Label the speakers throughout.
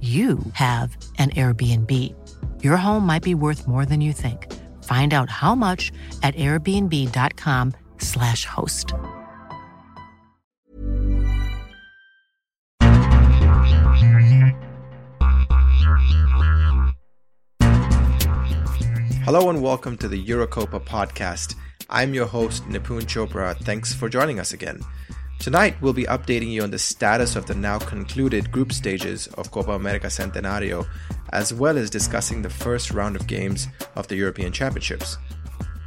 Speaker 1: you have an Airbnb. Your home might be worth more than you think. Find out how much at airbnb.com/slash host.
Speaker 2: Hello and welcome to the Eurocopa podcast. I'm your host, Nipun Chopra. Thanks for joining us again. Tonight, we'll be updating you on the status of the now concluded group stages of Copa America Centenario, as well as discussing the first round of games of the European Championships.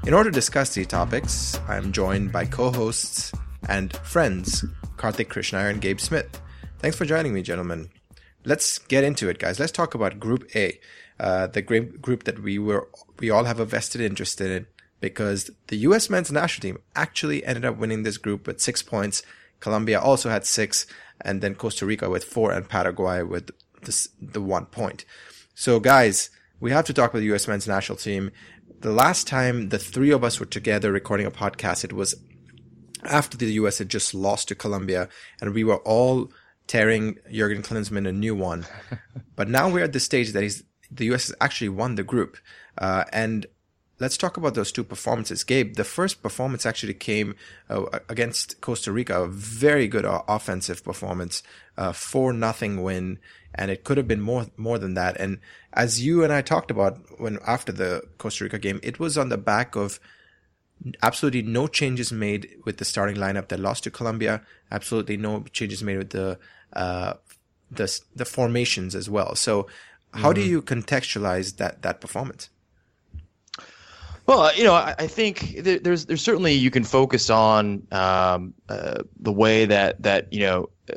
Speaker 2: In order to discuss these topics, I am joined by co hosts and friends, Kartik Krishnaiyer and Gabe Smith. Thanks for joining me, gentlemen. Let's get into it, guys. Let's talk about Group A, uh, the group that we were we all have a vested interest in because the U.S. men's national team actually ended up winning this group with six points. Colombia also had six, and then Costa Rica with four, and Paraguay with this, the one point. So, guys, we have to talk about the U.S. men's national team. The last time the three of us were together recording a podcast, it was after the U.S. had just lost to Colombia, and we were all tearing Jurgen Klinsmann a new one. but now we're at the stage that he's the US has actually won the group. Uh, and let's talk about those two performances. Gabe, the first performance actually came uh, against Costa Rica, a very good uh, offensive performance, uh, four nothing win, and it could have been more more than that. And as you and I talked about when after the Costa Rica game, it was on the back of absolutely no changes made with the starting lineup that lost to Colombia. Absolutely no changes made with the uh, the the formations as well. So how do mm-hmm. you contextualize that that performance?
Speaker 3: Well, you know, I, I think there's there's certainly you can focus on um, uh, the way that that you know uh,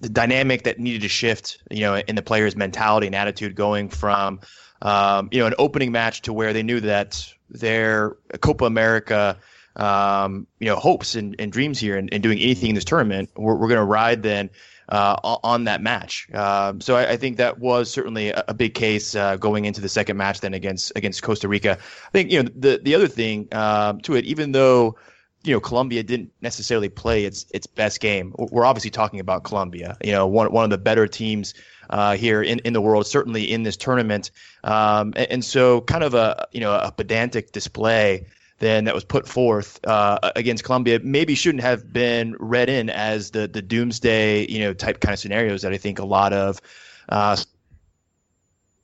Speaker 3: the dynamic that needed to shift, you know, in the players' mentality and attitude, going from um, you know an opening match to where they knew that their Copa America um, you know hopes and, and dreams here and, and doing anything in this tournament, we're, we're going to ride then uh, on that match. Um, so I, I, think that was certainly a, a big case uh, going into the second match then against against Costa Rica. I think you know the the other thing um, to it, even though you know Colombia didn't necessarily play its its best game, we're obviously talking about Colombia. You know, one one of the better teams. Uh, here in, in the world, certainly in this tournament, um, and, and, so kind of a you know a pedantic display then that was put forth uh, against Colombia maybe shouldn't have been read in as the the doomsday you know type kind of scenarios that I think a lot of uh,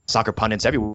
Speaker 3: soccer pundits everywhere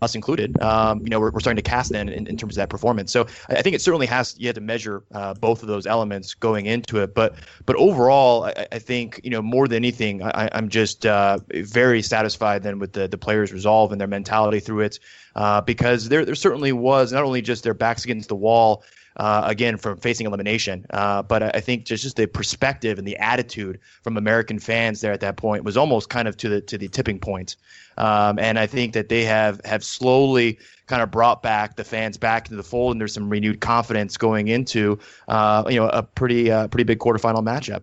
Speaker 3: us included, um, you know, we're, we're starting to cast then in, in, terms of that performance. So I think it certainly has you have to measure uh, both of those elements going into it. But but overall, I, I think you know more than anything, I, am just uh, very satisfied then with the the players' resolve and their mentality through it uh, because there there certainly was not only just their backs against the wall. Uh, again, from facing elimination, uh, but I think just, just the perspective and the attitude from American fans there at that point was almost kind of to the to the tipping point, um, and I think that they have have slowly kind of brought back the fans back into the fold, and there's some renewed confidence going into uh, you know a pretty uh, pretty big quarterfinal matchup.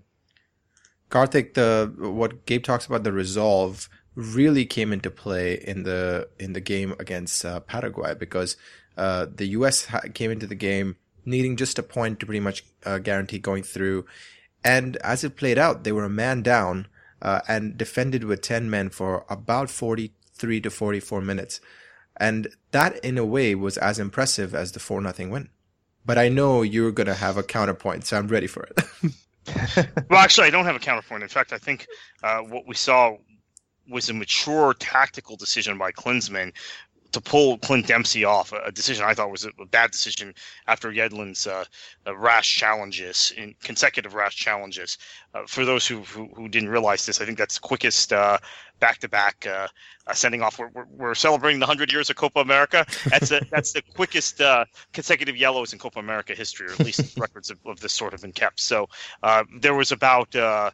Speaker 2: Kartik, the what Gabe talks about the resolve really came into play in the in the game against uh, Paraguay because uh, the U.S. Ha- came into the game needing just a point to pretty much uh, guarantee going through, and as it played out, they were a man down uh, and defended with ten men for about forty three to forty four minutes, and that in a way was as impressive as the four nothing win. But I know you're going to have a counterpoint, so I'm ready for it.
Speaker 4: well, actually, I don't have a counterpoint. In fact, I think uh, what we saw was a mature tactical decision by Klinsmann to pull Clint Dempsey off, a decision I thought was a bad decision after Yedlin's uh, uh, rash challenges, in consecutive rash challenges. Uh, for those who, who, who didn't realize this, I think that's the quickest back to back sending off. We're, we're, we're, celebrating the hundred years of Copa America. That's a, that's the quickest uh, consecutive yellows in Copa America history, or at least records of, of, this sort have been kept. So uh, there was about uh,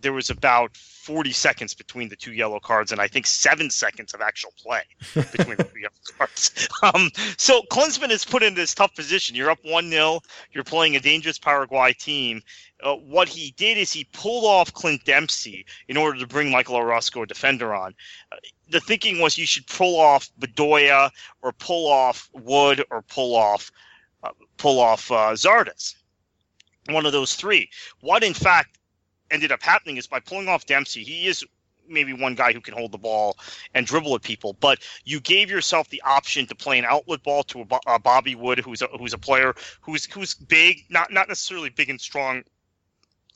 Speaker 4: there was about 40 seconds between the two yellow cards, and I think seven seconds of actual play between the two yellow cards. Um, so Klinsmann is put in this tough position. You're up 1 0, you're playing a dangerous Paraguay team. Uh, what he did is he pulled off Clint Dempsey in order to bring Michael Orozco, a defender, on. Uh, the thinking was you should pull off Bedoya or pull off Wood or pull off uh, pull off uh, Zardes. One of those three. What in fact ended up happening is by pulling off Dempsey, he is maybe one guy who can hold the ball and dribble at people, but you gave yourself the option to play an outlet ball to a, a Bobby Wood, who's a, who's a player who's who's big, not not necessarily big and strong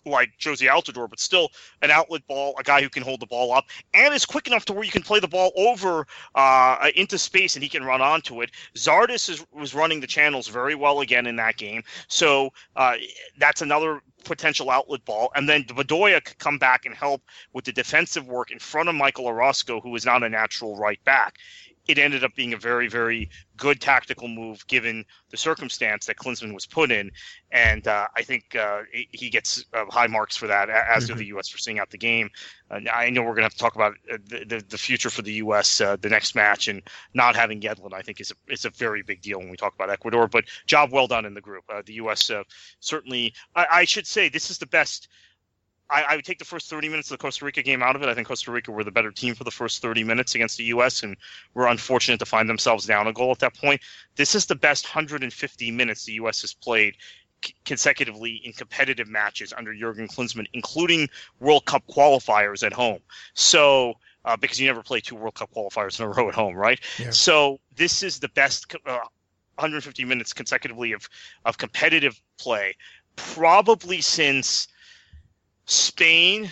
Speaker 4: like Jozy Altidore, but still an outlet ball, a guy who can hold the ball up, and is quick enough to where you can play the ball over uh, into space and he can run onto it. Zardes is, was running the channels very well again in that game, so uh, that's another potential outlet ball, and then Bedoya could come back and help with the defensive work in front of Michael Orozco, who is not a natural right back. It ended up being a very, very good tactical move given the circumstance that Klinsmann was put in, and uh, I think uh, he gets uh, high marks for that, as mm-hmm. do the U.S. for seeing out the game. I know we're going to have to talk about uh, the, the, the future for the U.S. Uh, the next match, and not having Yedlin, I think, is a, is a very big deal when we talk about Ecuador. But job well done in the group. Uh, the U.S. certainly, I, I should say, this is the best I, I, would take the first 30 minutes of the Costa Rica game out of it. I think Costa Rica were the better team for the first 30 minutes against the U.S. and were unfortunate to find themselves down a goal at that point. This is the best 150 minutes the U.S. has played consecutively in competitive matches under Jurgen Klinsmann, including World Cup qualifiers at home. So, uh, because you never play two World Cup qualifiers in a row at home, right? Yeah. So this is the best uh, 150 minutes consecutively of of competitive play, probably since Spain,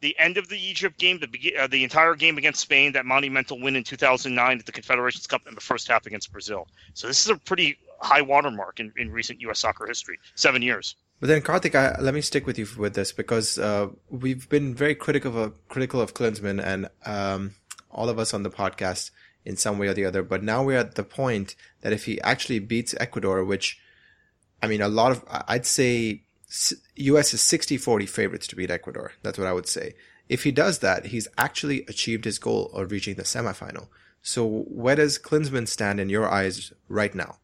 Speaker 4: the end of the Egypt game, the uh, the entire game against Spain, that monumental win in 2009 at the Confederations Cup, and the first half against Brazil. So this is a pretty high watermark in, in recent U.S. soccer history. Seven years.
Speaker 2: But then, Kartik, I, let me stick with you with this because uh, we've been very critical of critical of Klinsmann and um, all of us on the podcast in some way or the other. But now we're at the point that if he actually beats Ecuador, which I mean, a lot of I'd say US is 60-40 favorites to beat Ecuador. That's what I would say. If he does that, he's actually achieved his goal of reaching the semifinal. So where does Klinsmann stand in your eyes right now?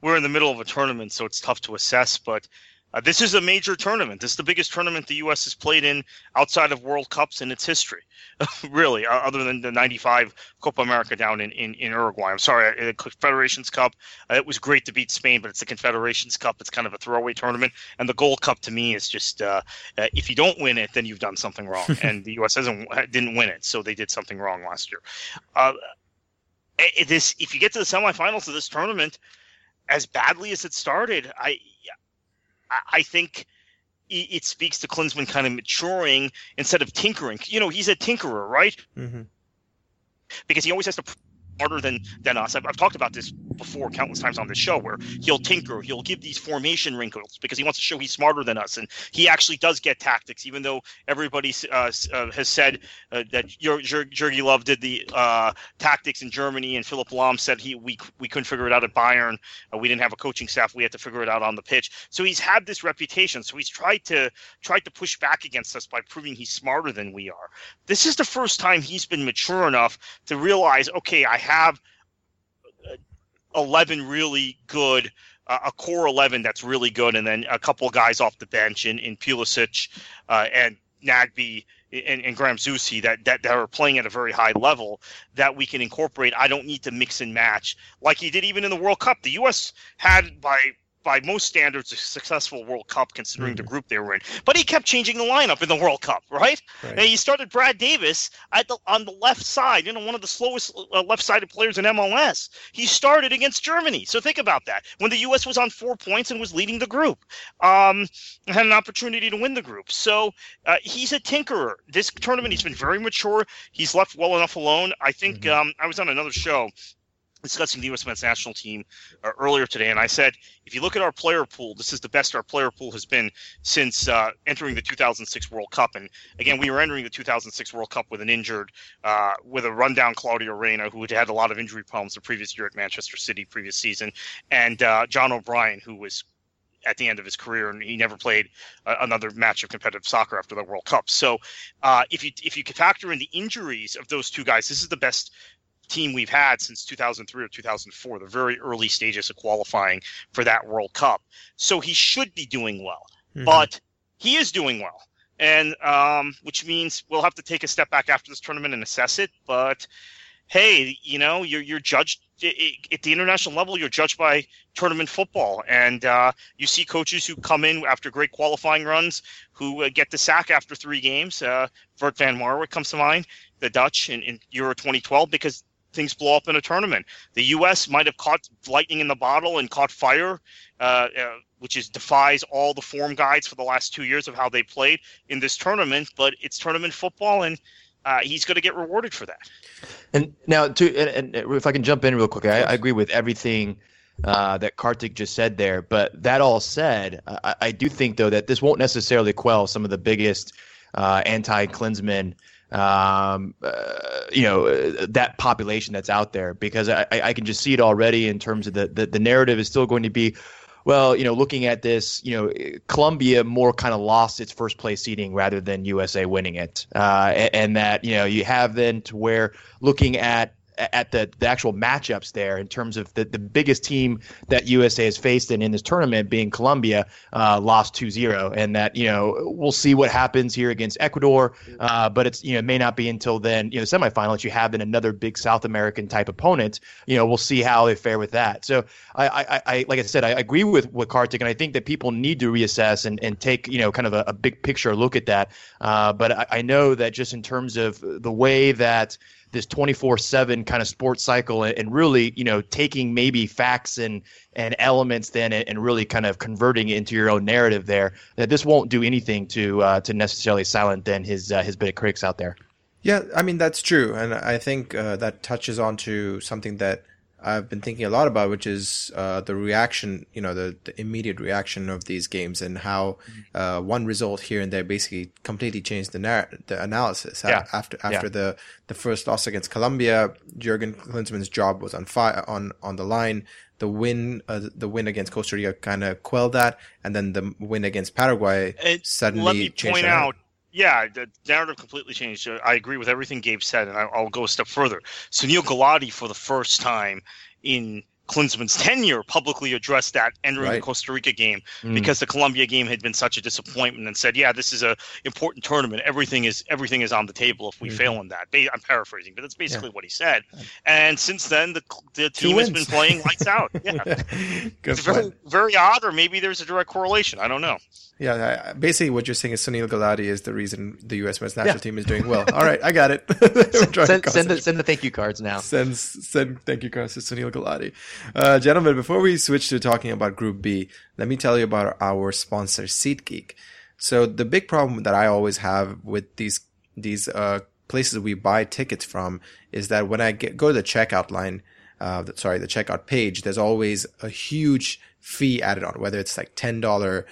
Speaker 4: We're in the middle of a tournament, so it's tough to assess, but uh, this is a major tournament. This is the biggest tournament the U.S. has played in outside of World Cups in its history, really, uh, other than the 95 Copa America down in, in, in Uruguay. I'm sorry, uh, the Confederations Cup, uh, it was great to beat Spain, but it's the Confederations Cup. It's kind of a throwaway tournament. And the Gold Cup to me is just uh, uh, if you don't win it, then you've done something wrong. and the U.S. hasn't, didn't win it, so they did something wrong last year. this, if you get to the semifinals of this tournament, as badly as it started, I I think it speaks to Klinsmann kind of maturing instead of tinkering. You know, he's a tinkerer, right? Mm-hmm. Because he always has to smarter than than us. I've, I've, talked about this before countless times on this show, where he'll tinker, he'll give these formation wrinkles because he wants to show he's smarter than us, and he actually does get tactics, even though everybody uh, uh, has said uh, that Jogi Löw did the uh, tactics in Germany, and Philipp Lahm said he we we couldn't figure it out at Bayern. Uh, we didn't have a coaching staff; we had to figure it out on the pitch. So he's had this reputation. So he's tried to tried to push back against us by proving he's smarter than we are. This is the first time he's been mature enough to realize, okay, I have 11 really good, uh, a core 11 that's really good, and then a couple guys off the bench in, in Pulisic uh, and Nagbe and, and Graham Zusi that, that, that are playing at a very high level that we can incorporate. I don't need to mix and match like he did even in the World Cup. The U.S. had by by most standards, a successful World Cup considering mm-hmm. the group they were in. But he kept changing the lineup in the World Cup, right? right. And he started Brad Davis at the on the left side, you know, one of the slowest uh, left-sided players in MLS. He started against Germany. So think about that. When the U.S. was on four points and was leading the group, um, had an opportunity to win the group. So uh, he's a tinkerer. This tournament, he's been very mature. He's left well enough alone. I think mm-hmm. um, I was on another show discussing the U.S. men's national team uh, earlier today, and I said, if you look at our player pool, this is the best our player pool has been since uh, entering the 2006 World Cup. And again, we were entering the 2006 World Cup with an injured, uh, with a rundown Claudio Reyna, who had had a lot of injury problems the previous year at Manchester City, previous season, and uh, John O'Brien, who was at the end of his career, and he never played uh, another match of competitive soccer after the World Cup. So, uh, if you if you could factor in the injuries of those two guys, this is the best team we've had since 2003 or 2004, the very early stages of qualifying for that World Cup. So he should be doing well, mm-hmm. but he is doing well. And um, which means we'll have to take a step back after this tournament and assess it. But hey, you know, you're you're judged at the international level. You're judged by tournament football, and uh, you see coaches who come in after great qualifying runs who uh, get the sack after three games. Uh, Bert van Marwijk comes to mind, the Dutch in, in Euro 2012, because things blow up in a tournament. The U.S. might have caught lightning in the bottle and caught fire, uh, uh, which is defies all the form guides for the last two years of how they played in this tournament. But it's tournament football, and uh, he's going to get rewarded for that.
Speaker 3: And now, to and, and if I can jump in real quick, I, I agree with everything. Uh, that Kartik just said there. But that all said, I, I, do think though that this won't necessarily quell some of the biggest uh, anti-Klinsmann um, uh, you know, uh, that population that's out there because I, I can just see it already in terms of the, the, the narrative is still going to be, well, you know, looking at this, you know, Colombia more kind of lost its first place seeding rather than USA winning it. Uh, and, and, that, you know, you have then to where looking at at the, the actual matchups there in terms of the, the biggest team that USA has faced in, in this tournament being Colombia uh, lost 2-0 and that you know we'll see what happens here against Ecuador uh, but it's you know it may not be until then you know semifinal that you have then another big South American type opponent. You know we'll see how they fare with that. So I, I, I like I said I agree with with Kartik and I think that people need to reassess and, and take you know kind of a, a big picture look at that. Uh, but I, I know that just in terms of the way that this 24/7 kind of sports cycle and really you know taking maybe facts and and elements then and really kind of converting it into your own narrative there that this won't do anything to uh, to necessarily silent then his uh, his bit of critics out there.
Speaker 2: Yeah i mean that's true. And i think uh, that touches on to something that I've been thinking a lot about, which is uh, the reaction, you know, the, the, immediate reaction of these games and how mm-hmm. uh, one result here and there basically completely changed the narr- the analysis. Yeah. After after yeah. the the first loss against Colombia, Jurgen Klinsmann's job was on fire on on the line. The win, uh, the win against Costa Rica, kind of quelled that, and then the win against Paraguay it, suddenly let me changed. Point out,
Speaker 4: yeah, the narrative completely changed. I agree with everything Gabe said, and I'll go a step further. Sunil Gulati, for the first time in Klinsmann's tenure publicly addressed that entering right. the Costa Rica game mm. because the Colombia game had been such a disappointment and said, "Yeah, this is a important tournament. Everything is everything is on the table if we mm-hmm. fail in that." I'm paraphrasing, but that's basically yeah. what he said. And since then, the the team has been playing lights out. Yeah, it's very very odd, or maybe there's a direct correlation. I don't know.
Speaker 2: Yeah, basically what you're saying is Sunil Gulati is the reason the U.S. men's national yeah. team is doing well. All right, I got it.
Speaker 3: send, send, the, send the thank you cards now.
Speaker 2: Send send thank you cards to Sunil Gulati. Uh, gentlemen, before we switch to talking about Group B, let me tell you about our sponsor, SeatGeek. So the big problem that I always have with these these uh, places we buy tickets from is that when I get, go to the checkout line, uh, sorry, the checkout page, there's always a huge fee added on, whether it's like ten dollar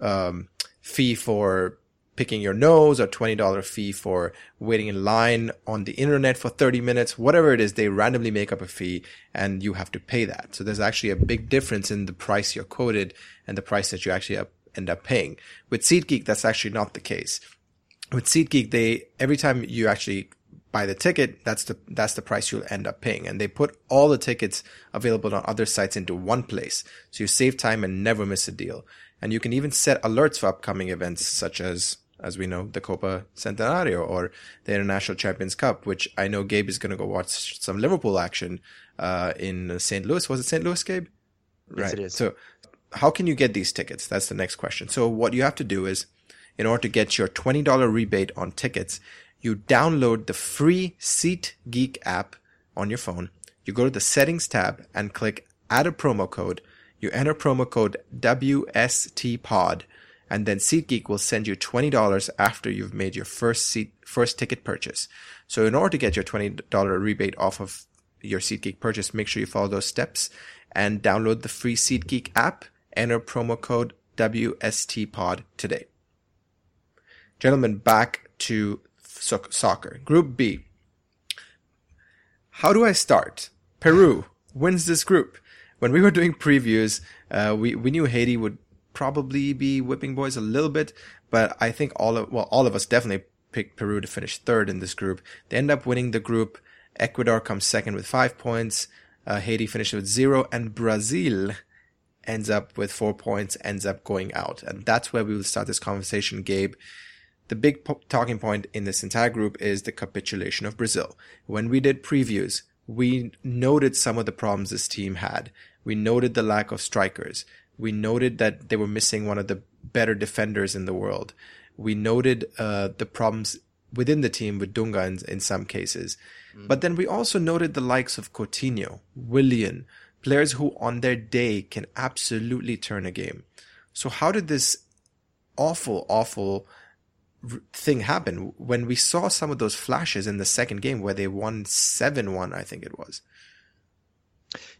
Speaker 2: um, fee for picking your nose or $20 fee for waiting in line on the internet for 30 minutes, whatever it is, they randomly make up a fee and you have to pay that. So there's actually a big difference in the price you're quoted and the price that you actually end up paying. With SeatGeek, that's actually not the case. With SeatGeek, they, every time you actually buy the ticket, that's the, that's the price you'll end up paying. And they put all the tickets available on other sites into one place. So you save time and never miss a deal. And you can even set alerts for upcoming events such as, as we know, the Copa Centenario or the International Champions Cup, which I know Gabe is going to go watch some Liverpool action uh, in St. Louis. Was it St. Louis, Gabe?
Speaker 3: Yes, right. it is.
Speaker 2: So how can you get these tickets? That's the next question. So what you have to do is, in order to get your $20 rebate on tickets, you download the free SeatGeek app on your phone. You go to the settings tab and click add a promo code. You enter promo code WSTPod and then SeatGeek will send you $20 after you've made your first seat, first ticket purchase. So in order to get your $20 rebate off of your SeatGeek purchase, make sure you follow those steps and download the free SeatGeek app. Enter promo code WSTPod today. Gentlemen, back to so- soccer. Group B. How do I start? Peru wins this group. When we were doing previews, uh, we, we knew Haiti would probably be whipping boys a little bit, but I think all of, well, all of us definitely picked Peru to finish third in this group. They end up winning the group. Ecuador comes second with five points. Uh, Haiti finishes with zero and Brazil ends up with four points, ends up going out. And that's where we will start this conversation, Gabe. The big po- talking point in this entire group is the capitulation of Brazil. When we did previews, we noted some of the problems this team had. We noted the lack of strikers. We noted that they were missing one of the better defenders in the world. We noted uh, the problems within the team with Dunga in, in some cases. Mm. But then we also noted the likes of Coutinho, Willian, players who on their day can absolutely turn a game. So how did this awful, awful thing happen when we saw some of those flashes in the second game where they won 7-1, I think it was?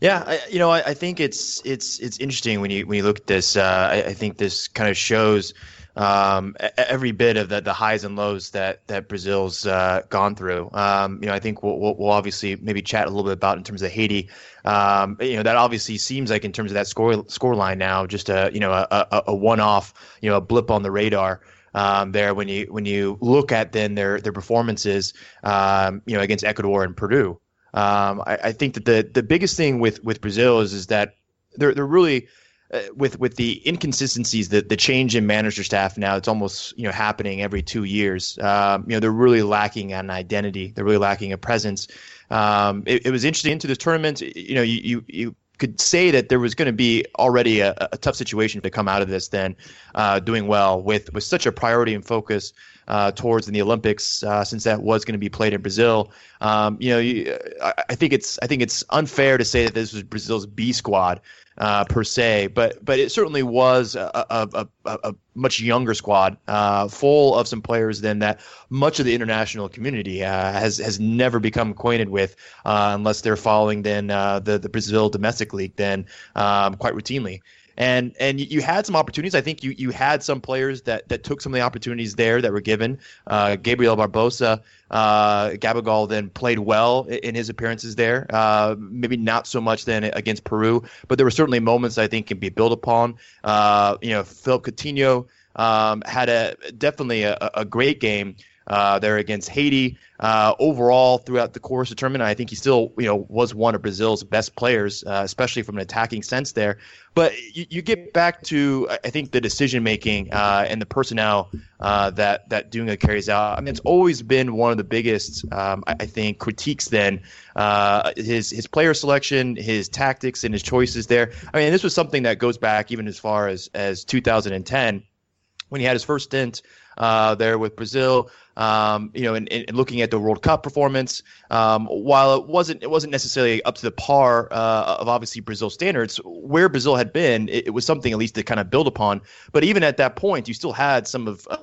Speaker 3: Yeah, I, you know, I, I, think it's it's it's interesting when you when you look at this. Uh, I, I, think this kind of shows um, every bit of the, the highs and lows that that Brazil's uh, gone through. Um, you know, I think we'll, we'll, obviously maybe chat a little bit about in terms of Haiti. Um, you know, that obviously seems like in terms of that score score line now, just a you know a, a, a one off, you know, a blip on the radar. Um, there when you when you look at then their their performances, um, you know, against Ecuador and Peru. Um, I, I, think that the the biggest thing with with Brazil is is that they're they're really uh, with with the inconsistencies, the the change in manager staff now, it's almost you know happening every two years. Um, you know they're really lacking an identity. They're really lacking a presence. Um, it, it, was interesting into this tournament. You know, you you, you could say that there was going to be already a, a, tough situation to come out of this. Then uh, doing well with with such a priority and focus uh, towards in the Olympics, uh, since that was going to be played in Brazil. Um, you know, you, I, I, think it's I think it's unfair to say that this was Brazil's B squad. Uh, per se, but but it certainly was a, a, a, a much younger squad, uh, full of some players than that much of the international community uh, has has never become acquainted with, uh, unless they're following then the the Brazil domestic league then um, quite routinely and and you had some opportunities. I think you you had some players that that took some of the opportunities there that were given. Uh, Gabriel Barbosa, uh, then played well in his appearances there. Uh, maybe not so much then against Peru, but there were certainly moments I think can be built upon. Uh, you know, Philip Coutinho um, had a definitely a, a great game uh, there against Haiti. Uh, overall, throughout the course of the tournament, I think he still, you know, was one of Brazil's best players, uh, especially from an attacking sense there. But you, you get back to, I think, the decision making uh, and the personnel uh, that that Dunga carries out. I mean, it's always been one of the biggest, um, I, I, think, critiques. Then his his player selection, his tactics, and his choices there. I mean, this was something that goes back even as far as as 2010 when he had his first stint uh, there with Brazil. Um, you know, and, and, looking at the World Cup performance, um, while it wasn't it wasn't necessarily up to the par uh, of obviously Brazil standards, where Brazil had been, it, it, was something at least to kind of build upon. But even at that point, you still had some of uh,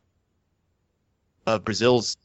Speaker 3: of Brazil's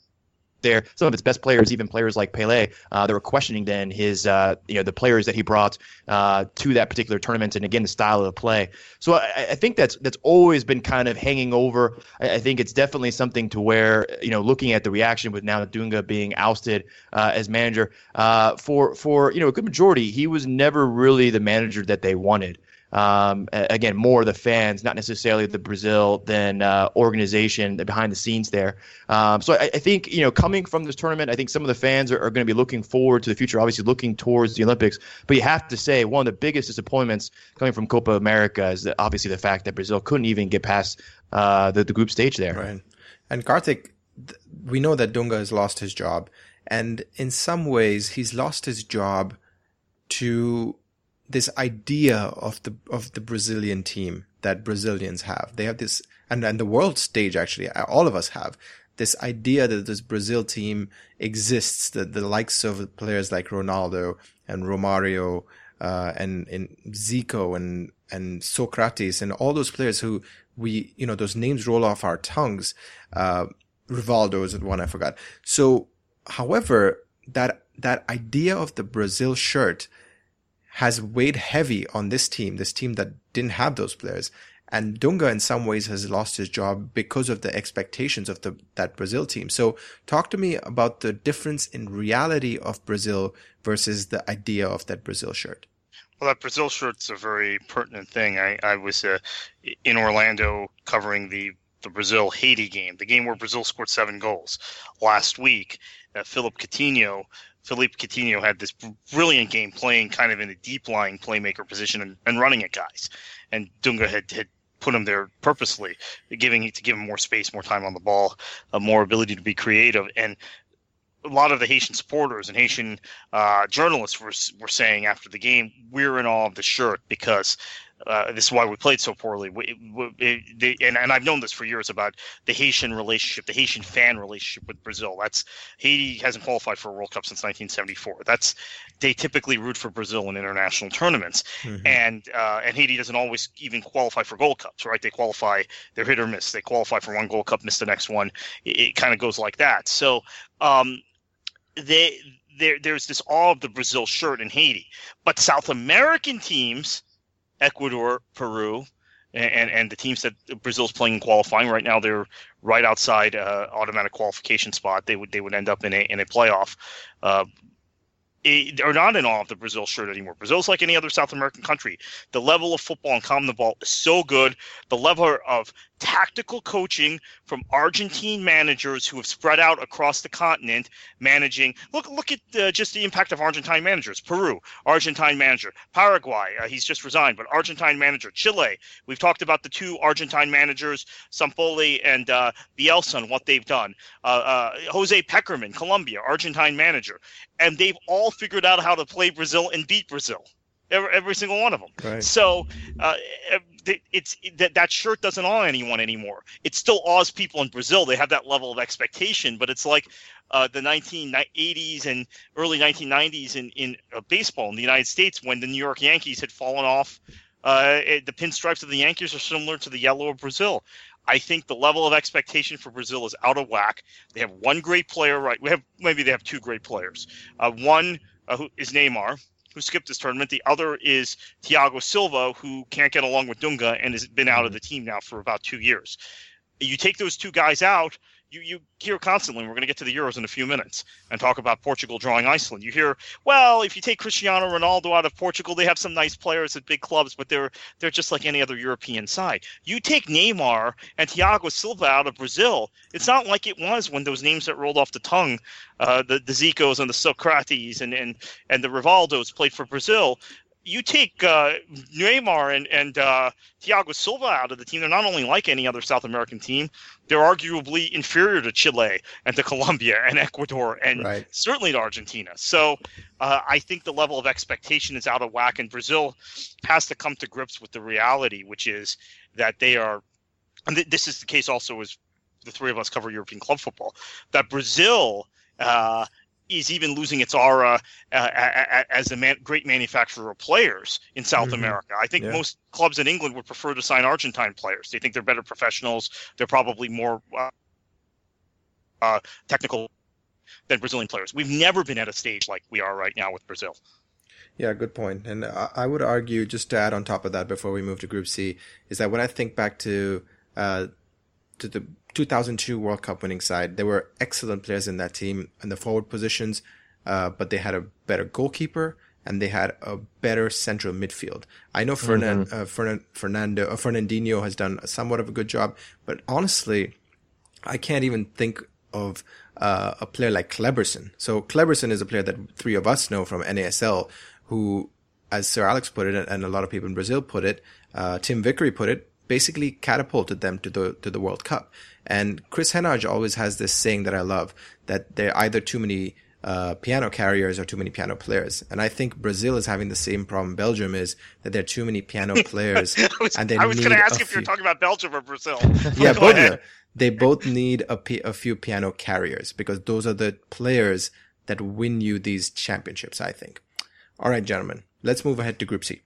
Speaker 3: there. Some of its best players, even players like Pele, uh, they were questioning then his, uh, you know, the players that he brought uh, to that particular tournament, and again the style of play. So I, I, think that's that's always been kind of hanging over. I, I, think it's definitely something to where you know, looking at the reaction with now Dunga being ousted uh, as manager uh, for for you know a good majority, he was never really the manager that they wanted um, again, more the fans, not necessarily the Brazil than uh, organization behind the scenes there. Um, so I, I, think you know, coming from this tournament, I think some of the fans are, are going to be looking forward to the future. Obviously, looking towards the Olympics. But you have to say one of the biggest disappointments coming from Copa America is that obviously the fact that Brazil couldn't even get past uh, the, the group stage there.
Speaker 2: Right. And Kartik, we know that Dunga has lost his job, and in some ways, he's lost his job to this idea of the of the Brazilian team that Brazilians have. They have this, and and the world stage actually, all of us have this idea that this Brazil team exists. That the likes of players like Ronaldo and Romario uh, and and Zico and and Socrates and all those players who we you know those names roll off our tongues. Uh, Rivaldo is the one I forgot. So, however, that that idea of the Brazil shirt has weighed heavy on this team, this team that didn't have those players. And Dunga, in some ways, has lost his job because of the expectations of the that Brazil team. So, talk to me about the difference in reality of Brazil versus the idea of that Brazil shirt.
Speaker 4: Well, that Brazil shirt's a very pertinent thing. I, I was uh, in Orlando covering the the Brazil Haiti game, the game where Brazil scored seven goals last week. Uh, Philip Coutinho Philippe Coutinho had this brilliant game playing kind of in a deep lying playmaker position and, and running at guys. And Dunga had, had put him there purposely, giving to give him more space, more time on the ball, uh, more ability to be creative. And a lot of the Haitian supporters and Haitian uh, journalists were, were saying after the game, we're in awe of the shirt because uh, this is why we played so poorly. We, we, they, and, and I've known this for years about the Haitian relationship, the Haitian fan relationship with Brazil. That's Haiti hasn't qualified for a World Cup since 1974. That's they typically root for Brazil in international tournaments, mm-hmm. and uh, and Haiti doesn't always even qualify for Gold Cups, right? They qualify, they're hit or miss. They qualify for one Gold Cup, miss the next one. It, it kind of goes like that. So um, they there there's this all of the Brazil shirt in Haiti, but South American teams Ecuador, Peru, and, and the teams that Brazil's playing in qualifying right now, they're right outside uh, automatic qualification spot. They would they would end up in a in a playoff. Uh, are not in awe of the Brazil shirt anymore. Brazil's like any other South American country. The level of football and common the ball is so good. The level of tactical coaching from Argentine managers who have spread out across the continent, managing. Look, look at uh, just the impact of Argentine managers. Peru, Argentine manager. Paraguay, uh, he's just resigned, but Argentine manager. Chile, we've talked about the two Argentine managers, Sampaoli and uh, Bielsa, and what they've done. Uh, uh, Jose Pekerman, Colombia, Argentine manager, and they've all figured out how to play Brazil and beat Brazil every, every single one of them. Right. So uh, it's that that shirt doesn't awe anyone anymore. It still awes people in Brazil. They have that level of expectation, but it's like uh, the 1980s and early 1990s in in uh, baseball in the United States when the New York Yankees had fallen off. Uh, it, the pinstripes of the Yankees are similar to the yellow of Brazil. I think the level of expectation for Brazil is out of whack. They have one great player, right? We have maybe they have two great players. Uh, one uh, who is Neymar, who skipped this tournament. The other is Thiago Silva, who can't get along with Dunga and has been out of mm-hmm. the team now for about two years. You take those two guys out, you, you hear constantly, we're going to get to the Euros in a few minutes and talk about Portugal drawing Iceland. You hear, well, if you take Cristiano Ronaldo out of Portugal, they have some nice players at big clubs, but they're they're just like any other European side. You take Neymar and Thiago Silva out of Brazil, it's not like it was when those names that rolled off the tongue, uh, the, the Zicos and the Socrates and, and, and the Rivaldos played for Brazil you take uh, Neymar and, and uh, Thiago Silva out of the team, they're not only like any other South American team, they're arguably inferior to Chile and to Colombia and Ecuador and right. certainly to Argentina. So uh, I think the level of expectation is out of whack, and Brazil has to come to grips with the reality, which is that they are, and th- this is the case also as the three of us cover European club football, that Brazil. Uh, is even losing its aura uh, as a man, great manufacturer of players in South mm-hmm. America. I think yeah. most clubs in England would prefer to sign Argentine players. They think they're better professionals. They're probably more uh, uh, technical than Brazilian players. We've never been at a stage like we are right now with Brazil.
Speaker 2: Yeah, good point. And I would argue, just to add on top of that, before we move to Group C, is that when I think back to uh, to the 2002 World Cup winning side. There were excellent players in that team in the forward positions, uh, but they had a better goalkeeper and they had a better central midfield. I know Fernan, mm-hmm. uh, Fernan, Fernando, uh, Fernandinho has done somewhat of a good job, but honestly, I can't even think of uh, a player like Kleberson. So Kleberson is a player that three of us know from NASL, who, as Sir Alex put it, and a lot of people in Brazil put it, uh, Tim Vickery put it, basically catapulted them to the to the World Cup. And Chris Hennage always has this saying that I love that there are either too many uh, piano carriers or too many piano players. And I think Brazil is having the same problem Belgium is that there are too many piano players.
Speaker 4: was,
Speaker 2: and they
Speaker 4: I was
Speaker 2: going
Speaker 4: to ask if you were talking about Belgium or Brazil.
Speaker 2: yeah, both
Speaker 4: ahead.
Speaker 2: They both need a, a few piano carriers because those are the players that win you these championships, I think. All right, gentlemen, let's move ahead to Group C.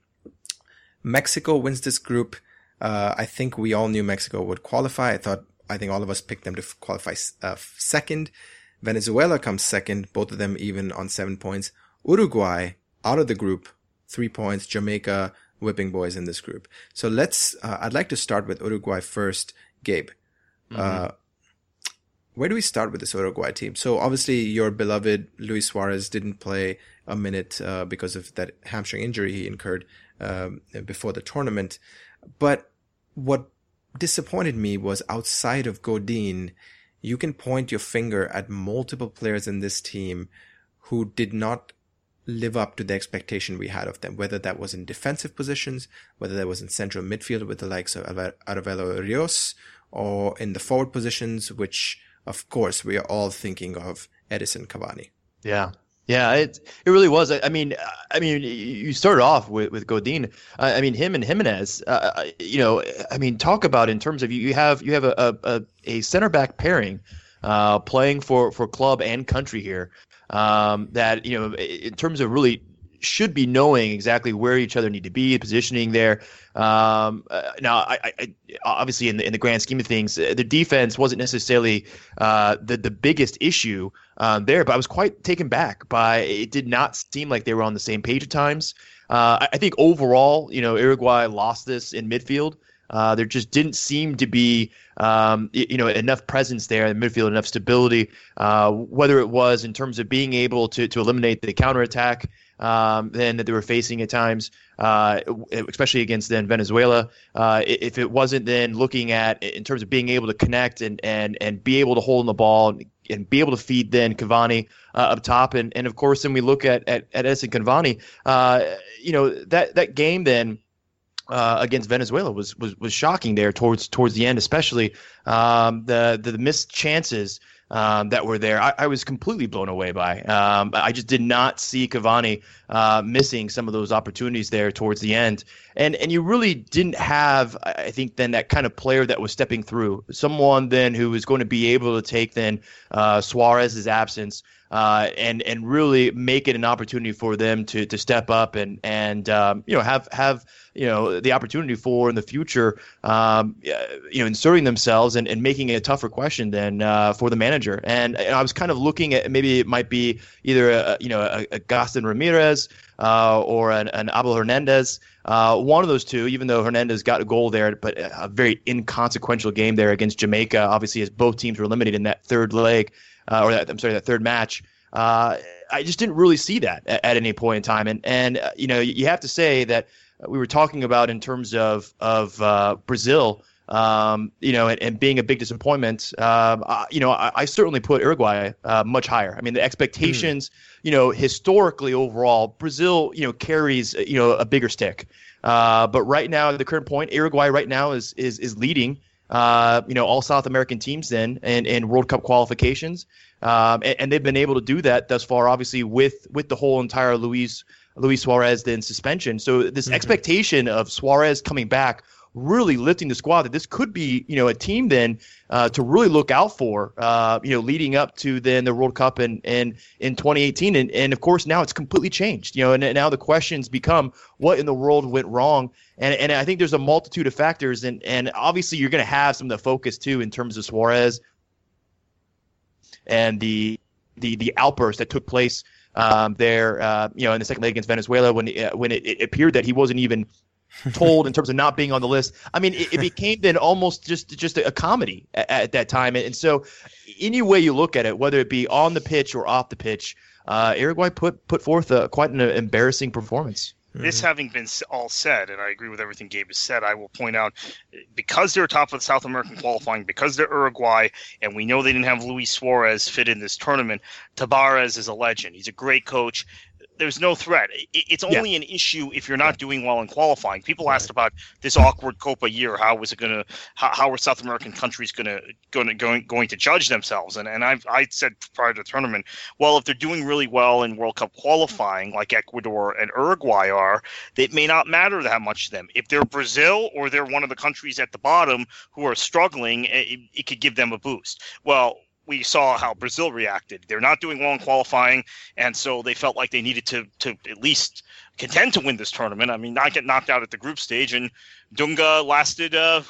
Speaker 2: Mexico wins this group. Uh, I think we all knew Mexico would qualify. I thought, I think all of us picked them to qualify uh, second. Venezuela comes second, both of them even on seven points. Uruguay out of the group, three points. Jamaica whipping boys in this group. So let's, uh, I'd like to start with Uruguay first. Gabe, uh, where do we start with this Uruguay team? So obviously your beloved Luis Suarez didn't play a minute uh, because of that hamstring injury he incurred um, before the tournament. But what disappointed me was outside of Godin, you can point your finger at multiple players in this team who did not live up to the expectation we had of them, whether that was in defensive positions, whether that was in central midfield with the likes of Arevalo Rios, or in the forward positions, which of course we are all thinking of Edinson Cavani.
Speaker 3: Yeah. Yeah, it it really was. I, I mean, I mean, you started off with with Godin. I, I mean, him and Gimenez. Uh, you know, I mean, talk about in terms of you, you have you have a a, a center back pairing, uh, playing for for club and country here. Um, that you know, in terms of really should be knowing exactly where each other need to be, positioning there. Um, uh, now, I, I, obviously in the in the grand scheme of things, uh, the defense wasn't necessarily uh, the the biggest issue um, there, but I was quite taken back by it. Did not seem like they were on the same page at times. Uh, I, I think overall, you know, Uruguay lost this in midfield. Uh, there just didn't seem to be, um, you know, enough presence there in midfield, enough stability. Uh, whether it was in terms of being able to to eliminate the counterattack um, then that they were facing at times, uh, especially against then Venezuela. Uh, if it wasn't then looking at in terms of being able to connect and and and be able to hold on the ball and, and be able to feed then Cavani uh, up top, and and of course then we look at at, at Edinson Cavani, uh, you know that that game then. Uh, against Venezuela was, was was shocking there towards towards the end, especially um, the, the missed chances um, that were there. I, I was completely blown away by. Um, I just did not see Cavani uh, missing some of those opportunities there towards the end, and and you really didn't have, I think, then that kind of player that was stepping through, someone then who was going to be able to take then uh, Suarez's absence. Uh, and and really make it an opportunity for them to to step up and and um, you know have have you know the opportunity for in the future um, you know inserting themselves and, and making it a tougher question than uh, for the manager. And, and I was kind of looking at maybe it might be either a, you know a, a Gaston Ramirez uh, or an, an Abel Hernandez. Uh, one of those two even though Hernandez got a goal there but a very inconsequential game there against Jamaica. Obviously as both teams were eliminated in that third leg uh, or that, I'm sorry that third match uh, I just didn't really see that at, at any point in time and and uh, you know you have to say that we were talking about in terms of of uh, Brazil, um, you know, and, and, being a big disappointment. Um, uh, you know, I, I, certainly put Uruguay uh, much higher. I mean, the expectations, mm. you know, historically overall, Brazil, you know, carries you know a bigger stick. Uh, but right now, at the current point, Uruguay right now is is is leading. Uh, you know, all South American teams then and in World Cup qualifications, um, and, and they've been able to do that thus far. Obviously, with with the whole entire Luis Luis Suarez then suspension. So this mm-hmm. expectation of Suarez coming back really lifting the squad that this could be, you know, a team then uh, to really look out for, uh, you know, leading up to then the World Cup in in, in 2018. And, and of course now it's completely changed, you know, and, and now the questions become what in the world went wrong. And, and I think there's a multitude of factors and, and obviously you're going to have some of the focus too in terms of Suarez and the, the, the outburst that took place um, there, uh, you know, in the second leg against Venezuela when uh, when it, it, appeared that he wasn't even told in terms of not being on the list. I mean, it, it became then almost just just a, comedy at, at, that time. And so, any way you look at it, whether it be on the pitch or off the pitch, uh, Uruguay put put forth a, quite an embarrassing performance.
Speaker 4: This
Speaker 3: Mm-hmm.
Speaker 4: having been all said, and I agree with everything Gabe has said, I will point out because they're top of the South American qualifying, because they're Uruguay, and we know they didn't have Luis Suarez fit in this tournament, Tabarez is a legend. He's a great coach. There's no threat. It's only yeah. an issue if you're not doing well in qualifying. People asked about this awkward Copa year. How was it going to? How, how are South American countries going to going to going going to judge themselves? And and I I said prior to the tournament, well, if they're doing really well in World Cup qualifying, like Ecuador and Uruguay are, it may not matter that much to them. If they're Brazil or they're one of the countries at the bottom who are struggling, it, it could give them a boost. Well we saw how Brazil reacted. They're not doing well in qualifying, and so they felt like they needed to to at least contend to win this tournament. I mean, not get knocked out at the group stage, and Dunga lasted uh,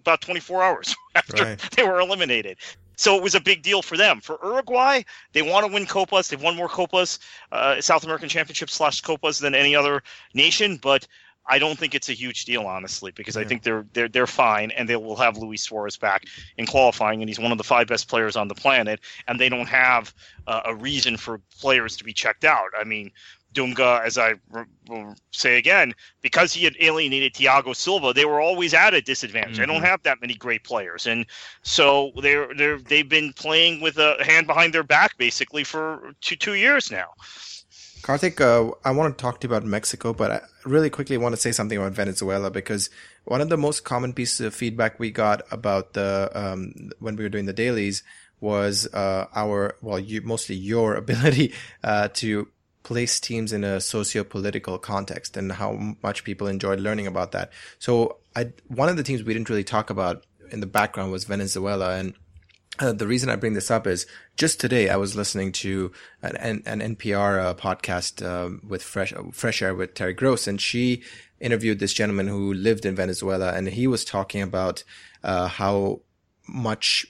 Speaker 4: about 24 hours after right. they were eliminated. So it was a big deal for them. For Uruguay, they want to win Copas. They've won more Copas, uh, South American Championship slash Copas than any other nation, but I don't think it's a huge deal, honestly, because yeah. I think they're they're they're fine, and they will have Luis Suarez back in qualifying, and he's one of the five best players on the planet, and they don't have uh, a reason for players to be checked out. I mean, Dunga, as I will say again, because he had alienated Thiago Silva, they were always at a disadvantage. Mm-hmm. They don't have that many great players, and so they're they're they've been playing with a hand behind their back basically for two two years now.
Speaker 2: Kartik, uh, I want to talk to you about Mexico, but I really quickly want to say something about Venezuela because one of the most common pieces of feedback we got about the um, when we were doing the dailies was uh, our well, you, mostly your ability uh, to place teams in a socio-political context and how much people enjoyed learning about that. So, I, one of the teams we didn't really talk about in the background was Venezuela, and uh, the reason I bring this up is just today I was listening to an, an NPR uh, podcast uh, with Fresh Fresh Air with Terry Gross, and she interviewed this gentleman who lived in Venezuela, and he was talking about uh, how much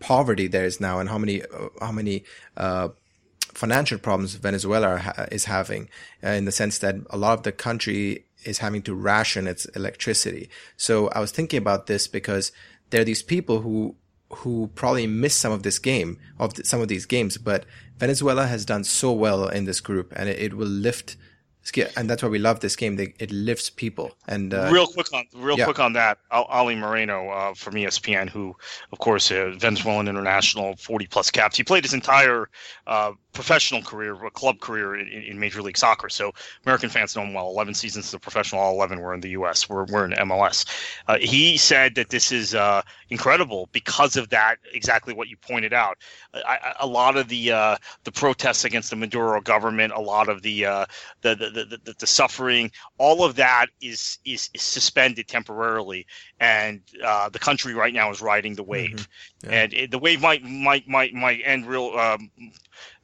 Speaker 2: poverty there is now, and how many uh, how many uh, financial problems Venezuela is having, in the sense that a lot of the country is having to ration its electricity. So I was thinking about this because there are these people who who probably missed some of this game of some of these games, but Venezuela has done so well in this group, and it, it will lift and that's why we love this game. They, it lifts people. And uh,
Speaker 4: real quick on real yeah. quick on that, Ali Moreno uh, from ESPN, who of course uh, Venezuelan international, forty plus caps. He played his entire uh, professional career, club career in, in, Major League Soccer. So American fans know him well. Eleven seasons as a professional, all eleven were in the U.S. We're we're in MLS. Uh, he said that this is uh, incredible because of that. Exactly what you pointed out. I, a lot of the the protests against the Maduro government, a lot of the the, the the, the, the suffering, all of that is, is, is suspended temporarily, and uh, the country right now is riding the wave, mm-hmm. yeah. and it, the wave might might might might end real. Um,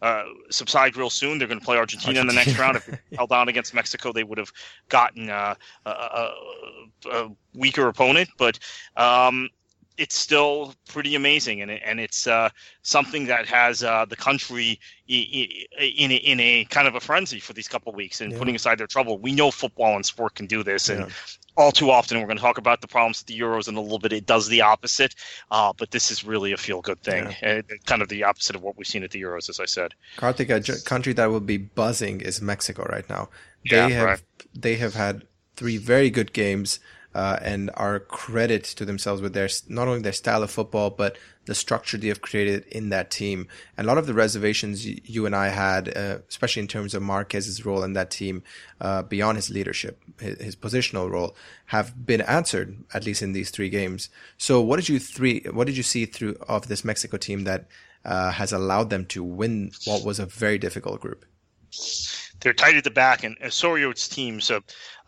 Speaker 4: uh, subside real soon. They're going to play Argentina, Argentina, in the next round. If they held on against Mexico, they would have gotten uh, a, a, a, weaker opponent. But um, it's still pretty amazing, and it, and it's uh, something that has uh, the country in a, in a kind of a frenzy for these couple weeks and yeah. putting aside their trouble. We know football and sport can do this, and yeah. all too often we're going to talk about the problems with the Euros in a little bit. It does the opposite, uh, but this is really a feel good thing, yeah. kind of the opposite of what we've seen at the Euros, as I said.
Speaker 2: Kartik, a country that will be buzzing is Mexico right now. They have right. they have had three very good games uh, and are credit to themselves with their not only their style of football but the structure they have created in that team. And a lot of the reservations you and I had, uh, especially in terms of Marquez's role in that team, uh, beyond his leadership, his, his, positional role, have been answered at least in these three games. So, what did you three? What did you see through of this Mexico team that uh, has allowed them to win what was a very difficult group?
Speaker 4: They're tight at the back, and Osorio's team. So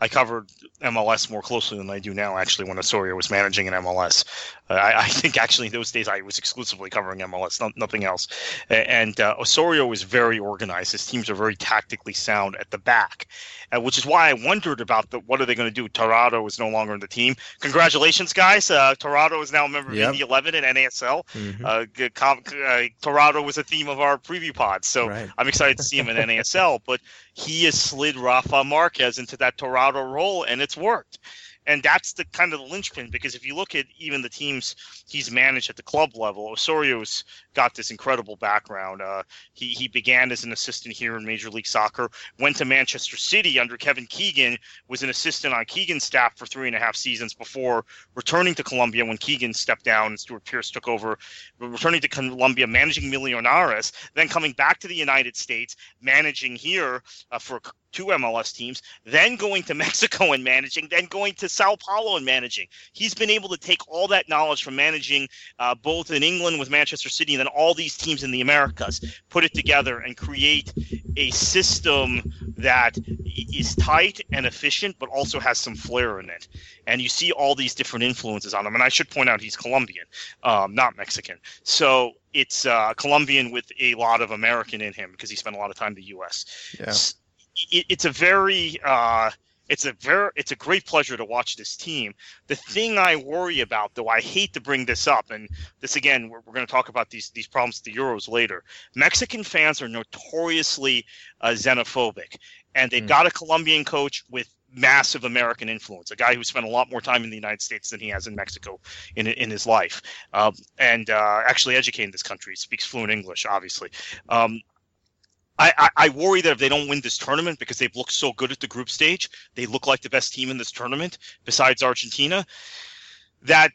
Speaker 4: I covered MLS more closely than I do now. Actually, when Osorio was managing in MLS, uh, I, I, think actually those days I was exclusively covering MLS, not, nothing else. And uh, Osorio is very organized. His teams are very tactically sound at the back, uh, which is why I wondered about the what are they going to do. Torrado is no longer in the team. Congratulations, guys! Uh, Torrado is now a member yep. of the 11 in NASL. Mm-hmm. Uh, com- uh, Torrado was a theme of our preview pod, so right. I'm excited to see him in NASL. But he has slid Rafa Marquez into that Torrado role, and it's worked. And that's the kind of the linchpin because if you look at even the teams he's managed at the club level, Osorio's got this incredible background. Uh, he he began as an assistant here in Major League Soccer, went to Manchester City under Kevin Keegan, was an assistant on Keegan's staff for three and a half seasons before returning to Colombia when Keegan stepped down and Stuart Pearce took over. Returning to Colombia, managing Millonarios, then coming back to the United States, managing here uh, for two MLS teams, then going to Mexico and managing, then going to Sao Paulo and managing. He's been able to take all that knowledge from managing uh, both in England with Manchester City and then all these teams in the Americas, put it together and create a system that is tight and efficient, but also has some flair in it. And you see all these different influences on him. And I should point out he's Colombian, um, not Mexican. So it's uh, Colombian with a lot of American in him because he spent a lot of time in the U.S. Yeah it, it's a very uh, it's a very it's a great pleasure to watch this team. The thing I worry about, though, I hate to bring this up, and this again, we're, we're going to talk about these these problems the Euros later. Mexican fans are notoriously uh, xenophobic, and they've mm. got a Colombian coach with massive American influence, a guy who spent a lot more time in the United States than he has in Mexico in in his life, um, and uh, actually educated in this country. speaks fluent English, obviously. Um, I, I, worry that if they don't win this tournament because they've looked so good at the group stage, they look like the best team in this tournament besides Argentina. That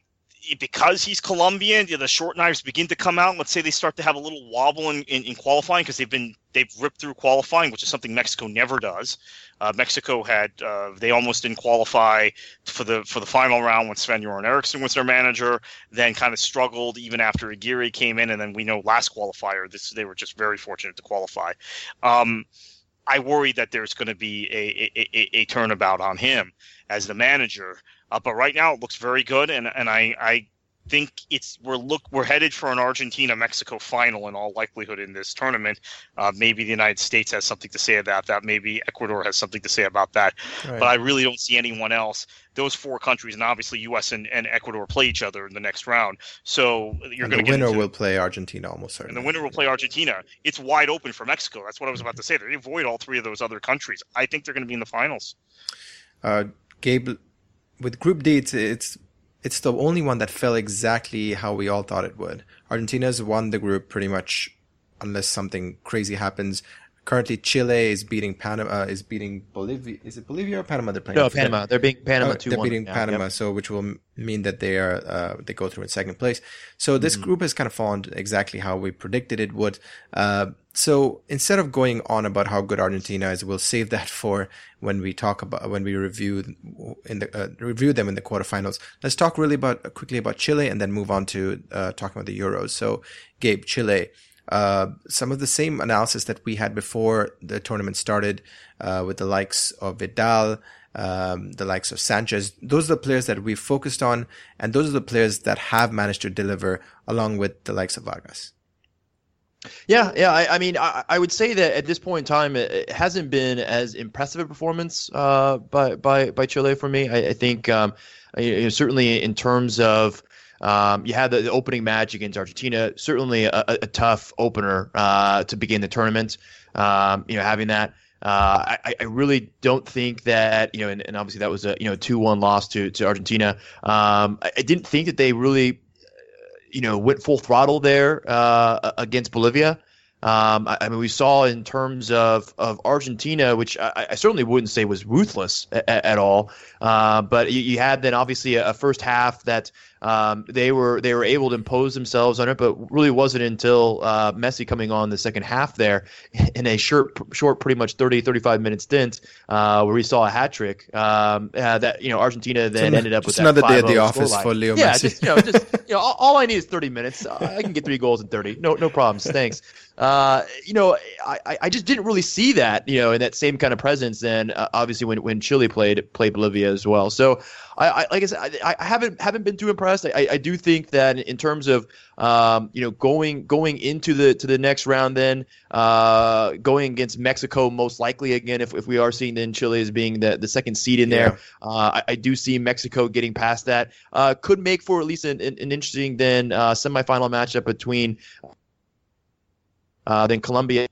Speaker 4: because he's Colombian, the short knives begin to come out. Let's say they start to have a little wobble in, in, in qualifying because they've been they've ripped through qualifying, which is something Mexico never does. Uh, Mexico had uh, they almost didn't qualify for the for the final round when Sven Göran Eriksson was their manager. Then kind of struggled even after Aguirre came in, and then we know last qualifier this they were just very fortunate to qualify. Um, I worry that there's going to be a, a, a, turnabout on him as the manager. Uh, but right now it looks very good, and and I I think it's we're look we're headed for an Argentina Mexico final in all likelihood in this tournament. Uh, maybe the United States has something to say about that. Maybe Ecuador has something to say about that. Right. But I really don't see anyone else. Those four countries, and obviously U.S. and, and Ecuador play each other in the next round. So you're going
Speaker 2: to. The winner will play Argentina almost certainly.
Speaker 4: And the winner will play Argentina. It's wide open for Mexico. That's what I was about to say. They avoid all three of those other countries. I think they're going to be in the finals.
Speaker 2: Uh, Gabe, with Group D, it's, it's it's the only one that fell exactly how we all thought it would. Argentina's won the group pretty much, unless something crazy happens. Currently, Chile is beating Panama. Uh, is beating Bolivia. Is it Bolivia or Panama? They're playing.
Speaker 3: No, Panama. They're beating Panama oh,
Speaker 2: two. They're beating Panama, yep. so which will mean that they are uh, they go through in second place. So this mm-hmm. group has kind of fallen exactly how we predicted it would. Uh, so instead of going on about how good Argentina is, we'll save that for when we talk about when we review in the uh, review them in the quarterfinals. Let's talk really about quickly about Chile and then move on to uh, talking about the Euros. So, Gabe, Chile. Uh, some of the same analysis that we had before the tournament started uh, with the likes of Vidal, um, the likes of Sanchez. Those are the players that we focused on, and those are the players that have managed to deliver along with the likes of Vargas.
Speaker 3: Yeah, yeah. I, I mean, I, I, would say that at this point in time, it, it hasn't been as impressive a performance uh, by by by Chile for me. I, I think um, you know, certainly in terms of um, you had the, the, opening match against Argentina, certainly a, a tough opener uh, to begin the tournament. Um, you know, having that. Uh, I, I, really don't think that you know, and, and, obviously that was a you know two one loss to to Argentina. Um, I, I, didn't think that they really, uh, you know, went full throttle there uh, against Bolivia. Um, I, I, mean, we saw in terms of, of Argentina, which I, I certainly wouldn't say was ruthless at, at all, uh, but you, you, had then obviously a, a first half that um, they were they were able to impose themselves on it, but really wasn't until uh, Messi coming on the second half there in a short, short pretty much 30, 35 minute stint uh, where we saw a hat trick um, uh, that you know Argentina then ended up with
Speaker 2: another day at the office for Leo
Speaker 3: yeah,
Speaker 2: Messi.
Speaker 3: Just, you know, just, you know all, all, I need is 30 minutes. I can get three goals in 30. No no problems. Thanks. Uh, you know, I, I just didn't really see that, you know, in that same kind of presence. And uh, obviously when, when Chile played played Bolivia as well. So I, I like I said, I, I, haven't haven't been too impressed. I, I do think that in terms of um, you know going going into the to the next round, then uh, going against Mexico most likely again, if, if we are seeing then Chile as being the, the second seed in there, yeah. uh, I, I, do see Mexico getting past that. Uh, could make for at least an, an, an interesting then uh, semifinal matchup between uh, then Colombia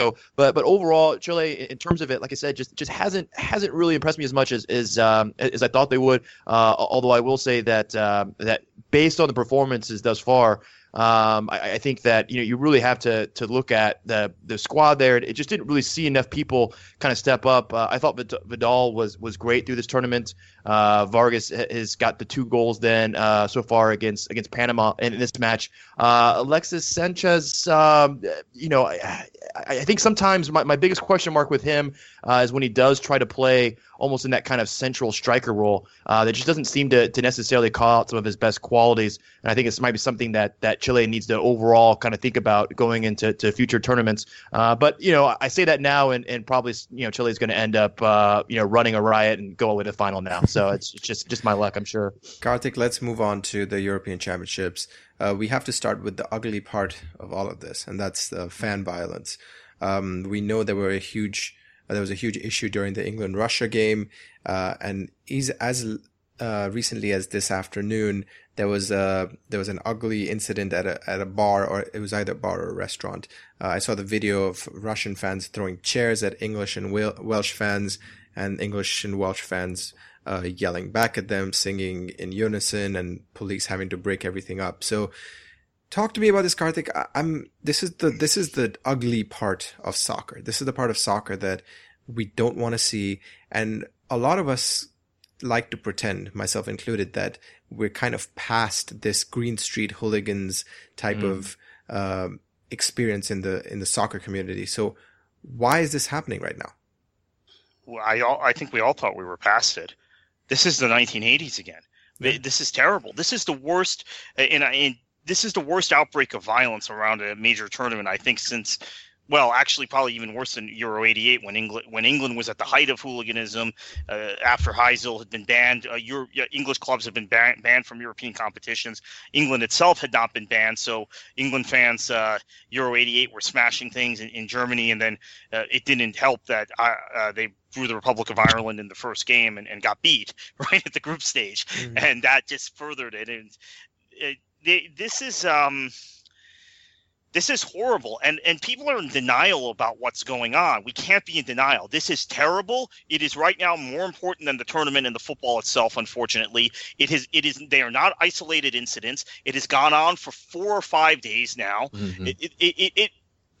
Speaker 3: so, but but overall, Chile, in terms of it, like I said, just just hasn't hasn't really impressed me as much as as um, as I thought they would. Uh, although I will say that um, that based on the performances thus far, Um, I, I, think that you know you really have to to look at the the squad there. It just didn't really see enough people kind of step up. Uh, I thought Vidal was was great through this tournament. Uh, Vargas has got the two goals then uh, so far against against Panama in, in this match. Uh, Alexis Sanchez, um, you know, I, I, think sometimes my, my biggest question mark with him uh, is when he does try to play almost in that kind of central striker role uh, that just doesn't seem to, to necessarily call out some of his best qualities. And I think this might be something that that Chile needs to overall kind of think about going into to future tournaments. Uh, but you know, I say that now, and, and probably you know Chile is going to end up uh, you know running a riot and go away to the final now. So it's just just my luck, I'm sure.
Speaker 2: Kartik, let's move on to the European Championships. Uh, we have to start with the ugly part of all of this, and that's the fan violence. Um, we know there were a huge uh, there was a huge issue during the England Russia game, uh, and as uh, recently as this afternoon, there was a there was an ugly incident at a at a bar, or it was either a bar or a restaurant. Uh, I saw the video of Russian fans throwing chairs at English and Welsh fans, and English and Welsh fans uh, yelling back at them, singing in unison, and police having to break everything up. So talk to me about this Kartik. I, am this is the this is the ugly part of soccer. This is the part of soccer that we don't want to see, and a lot of us like to pretend, myself included, that we're kind of past this Green Street hooligans type mm. of uh, experience in the in the soccer community. So why is this happening right now?
Speaker 4: Well, I I think we all thought we were past it. This is the 1980s again. This is terrible. This is the worst, and, and this is the worst outbreak of violence around a major tournament I think since well, actually, probably even worse than Euro '88 when England when England was at the height of hooliganism uh, after Heysel had been banned. Uh, Euro, English clubs had been ban- banned from European competitions. England itself had not been banned, so England fans uh, Euro '88 were smashing things in, in Germany, and then uh, it didn't help that uh, uh, they drew the Republic of Ireland in the first game and, and got beat right at the group stage, mm-hmm. and that just furthered it. And it, they, this is um, this is horrible. And and people are in denial about what's going on. We can't be in denial. This is terrible. It is right now more important than the tournament and the football itself unfortunately. It is it is they are not isolated incidents. It has gone on for four or five days now. Mm-hmm. it, it, it, it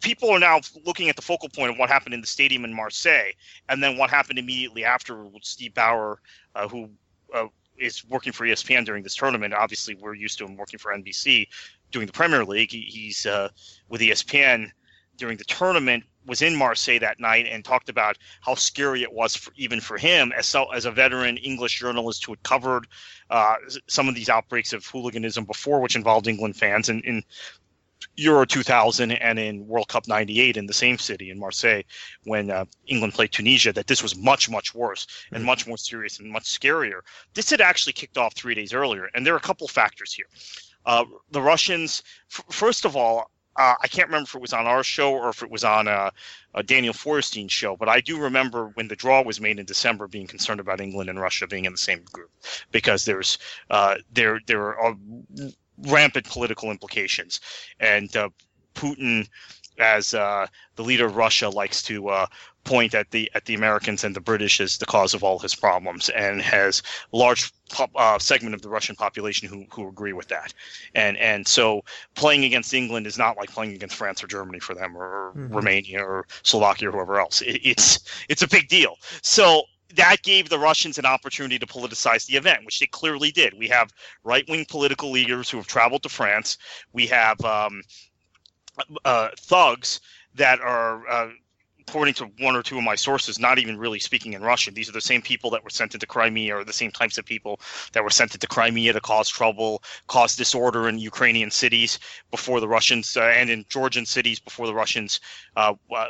Speaker 4: people are now looking at the focal point of what happened in the stadium in Marseille, and then what happened immediately after with Steve Bower, uh, who uh, is working for ESPN during this tournament. Obviously, we're used to him working for NBC doing the Premier League. He, he's uh, with ESPN during the tournament. Was in Marseille that night and talked about how scary it was for, even for him as so, as a veteran English journalist who had covered uh, some of these outbreaks of hooliganism before, which involved England fans. And in Euro 2000 and in World Cup 98 in the same city in Marseille when uh, England played Tunisia that this was much, much worse and mm-hmm. much more serious and much scarier. This had actually kicked off three days earlier. And there are a couple factors here. Uh, the Russians, f- first of all, uh, I can't remember if it was on our show or if it was on uh, a Daniel Feuerstein's show, but I do remember when the draw was made in December, being concerned about England and Russia being in the same group because there's uh, there there are rampant political implications. And uh, Putin, as uh, the leader of Russia, likes to uh, point at the at the Americans and the British as the cause of all his problems, and has large uh, segment of the Russian population who, who agree with that. And and so playing against England is not like playing against France or Germany for them, or mm-hmm. Romania or Slovakia or whoever else. It, it's it's a big deal. So that gave the Russians an opportunity to politicize the event, which they clearly did. We have right wing political leaders who have traveled to France. We have um, uh, thugs that are. Uh, according to one or two of my sources, not even really speaking in Russian. These are the same people that were sent into Crimea, or the same types of people that were sent into Crimea to cause trouble, cause disorder in Ukrainian cities before the Russians, uh, and in Georgian cities before the Russians uh, uh,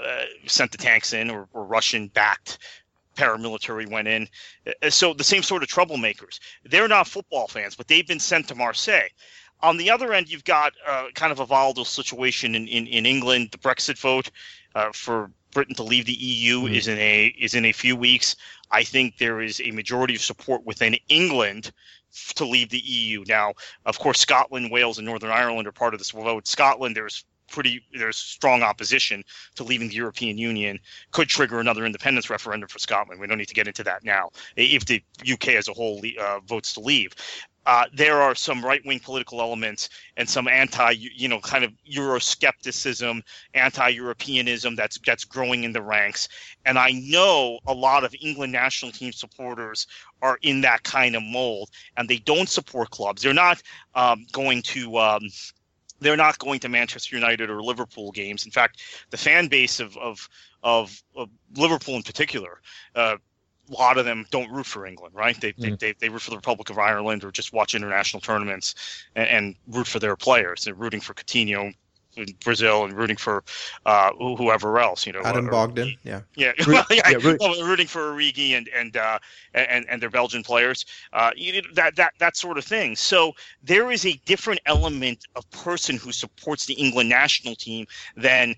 Speaker 4: sent the tanks in or were Russian backed paramilitary went in. Uh, so the same sort of troublemakers. They're not football fans, but they've been sent to Marseille. On the other end, you've got uh, kind of a volatile situation in, in, in England. The Brexit vote uh, for Britain to leave the EU mm-hmm. is in a is in a few weeks. I think there is a majority of support within England to leave the EU. Now, of course, Scotland, Wales, and Northern Ireland are part of this vote. Scotland, there's pretty there's strong opposition to leaving the European Union could trigger another independence referendum for Scotland. We don't need to get into that now. If the UK as a whole uh, votes to leave, uh, there are some right wing political elements and some anti, you know, kind of Euroscepticism, anti Europeanism that's that's growing in the ranks. And I know a lot of England national team supporters are in that kind of mold, and they don't support clubs. They're not um, going to. Um, they're not going to Manchester United or Liverpool games. In fact, the fan base of of of, of Liverpool in particular uh, a lot of them don't root for England, right? They, mm. they, they, root for the Republic of Ireland or just watch international tournaments and, and root for their players. They're rooting for Coutinho, in Brazil and rooting for uh, whoever else, you know.
Speaker 2: Adam or, Bogdan, yeah,
Speaker 4: yeah, well, yeah, yeah root. well, rooting for Origi and and uh, and and their Belgian players, uh, you know, that that that sort of thing. So there is a different element of person who supports the England national team than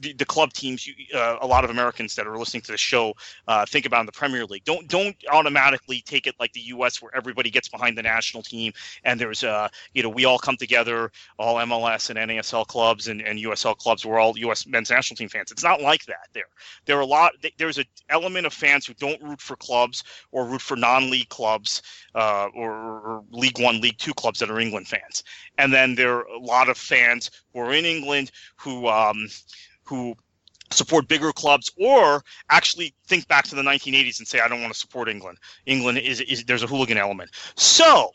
Speaker 4: the, the club teams. You, uh, a lot of Americans that are listening to the show uh, think about in the Premier League. Don't don't automatically take it like the U.S. where everybody gets behind the national team and there's uh you know we all come together, all MLS and NASL clubs clubs and, and USL clubs were all US men's national team fans. It's not like that there. There are a lot there's an element of fans who don't root for clubs or root for non-league clubs uh, or, or League One, League Two clubs that are England fans. And then there are a lot of fans who are in England who um, who support bigger clubs or actually think back to the 1980s and say i don't want to support england england is, is there's a hooligan element so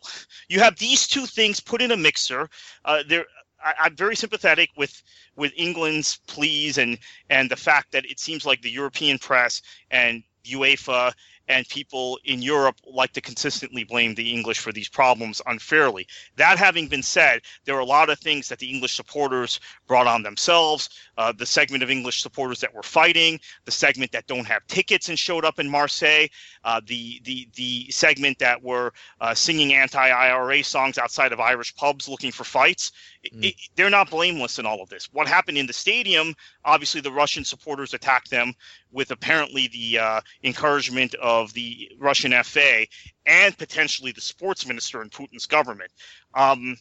Speaker 4: you have these two things put in a mixer uh, there I, am very sympathetic with with England's pleas and and the fact that it seems like the European press and UEFA and people in Europe like to consistently blame the English for these problems unfairly. That having been said, there are a lot of things that the English supporters brought on themselves. Uh, the segment of English supporters that were fighting, the segment that don't have tickets and showed up in Marseille, uh, the the the segment that were uh, singing anti-IRA songs outside of Irish pubs looking for fights. Mm. It, they're not blameless in all of this. What happened in the stadium? Obviously, the Russian supporters attacked them with apparently the uh, encouragement of the Russian FA and potentially the sports minister in Putin's government. Um,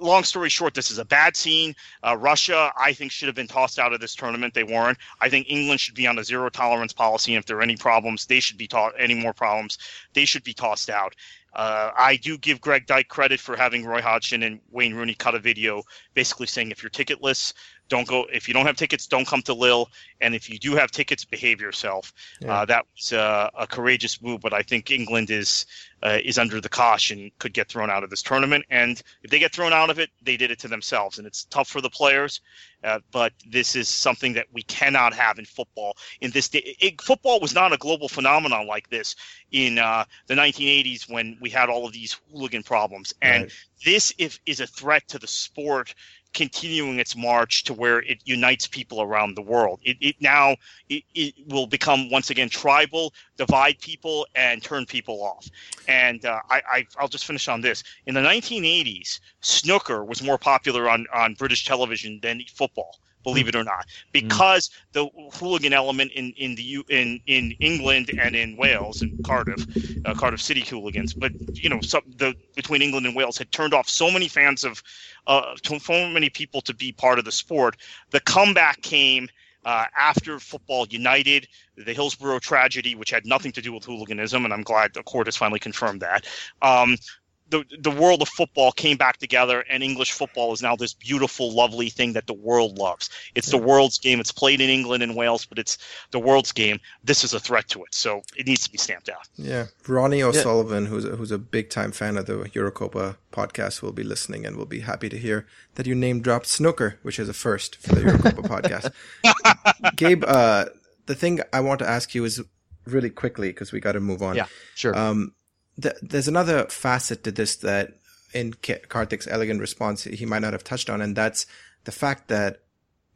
Speaker 4: long story short, this is a bad scene. Uh, Russia, I think, should have been tossed out of this tournament. They weren't. I think England should be on a zero tolerance policy. And if there are any problems, they should be taught any more problems. They should be tossed out. Uh, I do give Greg Dyke credit for having Roy Hodgson and Wayne Rooney cut a video basically saying if you're ticketless, don't go. If you don't have tickets, don't come to Lille. And if you do have tickets, behave yourself. Yeah. Uh, that was uh, a courageous move, but I think England is uh, is under the caution, could get thrown out of this tournament. And if they get thrown out of it, they did it to themselves, and it's tough for the players. Uh, but this is something that we cannot have in football. In this day, it, football was not a global phenomenon like this in uh, the 1980s when we had all of these hooligan problems. And right. this if, is a threat to the sport continuing its march to where it unites people around the world. It, it now it, it will become once again tribal, divide people, and turn people off. And uh, I, I I'll just finish on this. In the 1980s, snooker was more popular on on British television than football believe hmm. it or not, because mm. the hooligan element in in the in in England and in Wales and Cardiff, uh, Cardiff City hooligans, but you know, some, the between England and Wales had turned off so many fans of, uh, so many people to be part of the sport. The comeback came. Uh, after football united, the Hillsborough tragedy, which had nothing to do with hooliganism, and I'm glad the court has finally confirmed that. Um, the the world of football came back together and English football is now this beautiful lovely thing that the world loves. It's the world's game. It's played in England and Wales, but it's the world's game. This is a threat to it. So it needs to be stamped out.
Speaker 2: Yeah. Ronnie O'Sullivan yeah. who's a, who's a big time fan of the Eurocopa podcast will be listening and will be happy to hear that you name dropped snooker, which is a first for the Eurocopa podcast. Gabe, uh, the thing I want to ask you is really quickly because we got to move on.
Speaker 3: Yeah, sure. Um,
Speaker 2: th- there's another facet to this that in Kartik's elegant response he might not have touched on, and that's the fact that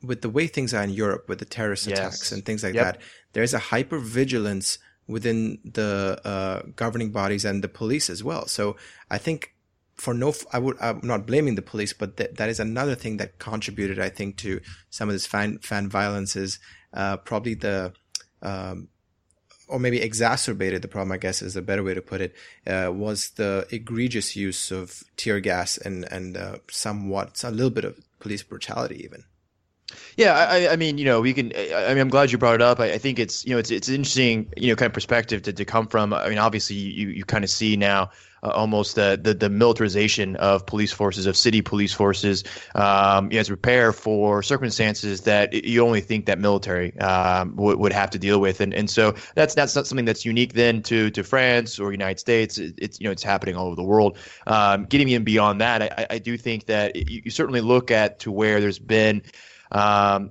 Speaker 2: with the way things are in Europe, with the terrorist yes. attacks and things like yep. that, there's a hyper vigilance within the uh, governing bodies and the police as well. So I think for no, I would, I'm not blaming the police, but th- that is another thing that contributed, I think, to some of this fan fan violence is uh, probably the um, or maybe exacerbated the problem, I guess is a better way to put it, uh, was the egregious use of tear gas and and uh, somewhat a little bit of police brutality even.
Speaker 3: Yeah, I, I, mean, you know, we can. I mean, I'm glad you brought it up. I, I, think it's, you know, it's it's interesting, you know, kind of perspective to, to come from. I mean, obviously, you you kind of see now uh, almost the, the, the militarization of police forces, of city police forces, um, you know, as prepare for circumstances that you only think that military um, would, would have to deal with, and and so that's that's not something that's unique then to to France or United States. It, it's you know it's happening all over the world. Um, getting in beyond that, I, I do think that you, you certainly look at to where there's been um,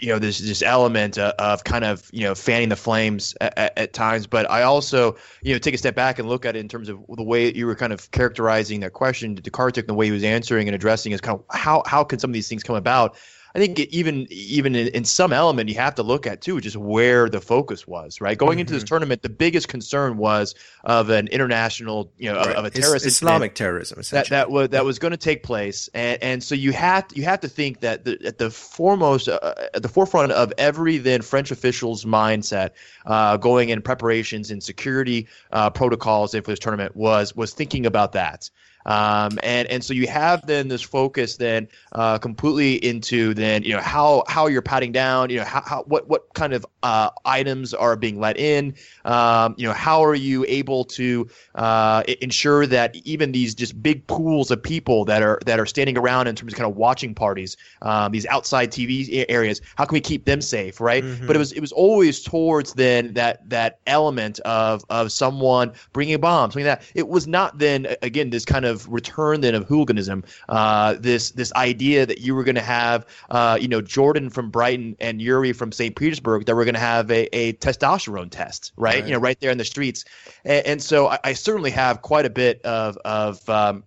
Speaker 3: you know, this this element of, of, kind of you know fanning the flames at, at, times. But I also you know take a step back and look at it in terms of the way you were kind of characterizing that question to Kartik, the way he was answering and addressing is kind of how how can some of these things come about. I think even even in, in, some element you have to look at too, just where the focus was. Right, going mm-hmm. into this mm-hmm. tournament, the biggest concern was of an international, you know, right. of, a terrorist
Speaker 2: Islamic terrorism
Speaker 3: that that was that was going to take place, and and so you have you have to think that the, at the foremost uh, at the forefront of every then French officials' mindset uh, going in preparations and security uh, protocols for this tournament was was thinking about that. Um, and and so you have then this focus then uh, completely into then you know how how you're patting down you know how, how what what kind of uh, items are being let in. Um, you know how are you able to uh, ensure that even these just big pools of people that are that are standing around in terms of kind of watching parties um, these outside TV areas how can we keep them safe right? Mm-hmm. but it was it was always towards then that that element of of someone bringing a bomb something like that. It was not then again this kind of of return then of hooliganism. Uh, this this idea that you were going to have, uh, you know, Jordan from Brighton and Yuri from St. Petersburg that were going to have a, a testosterone test, right? right? You know, right there in the streets. And, and so I, I, certainly have quite a bit of of um,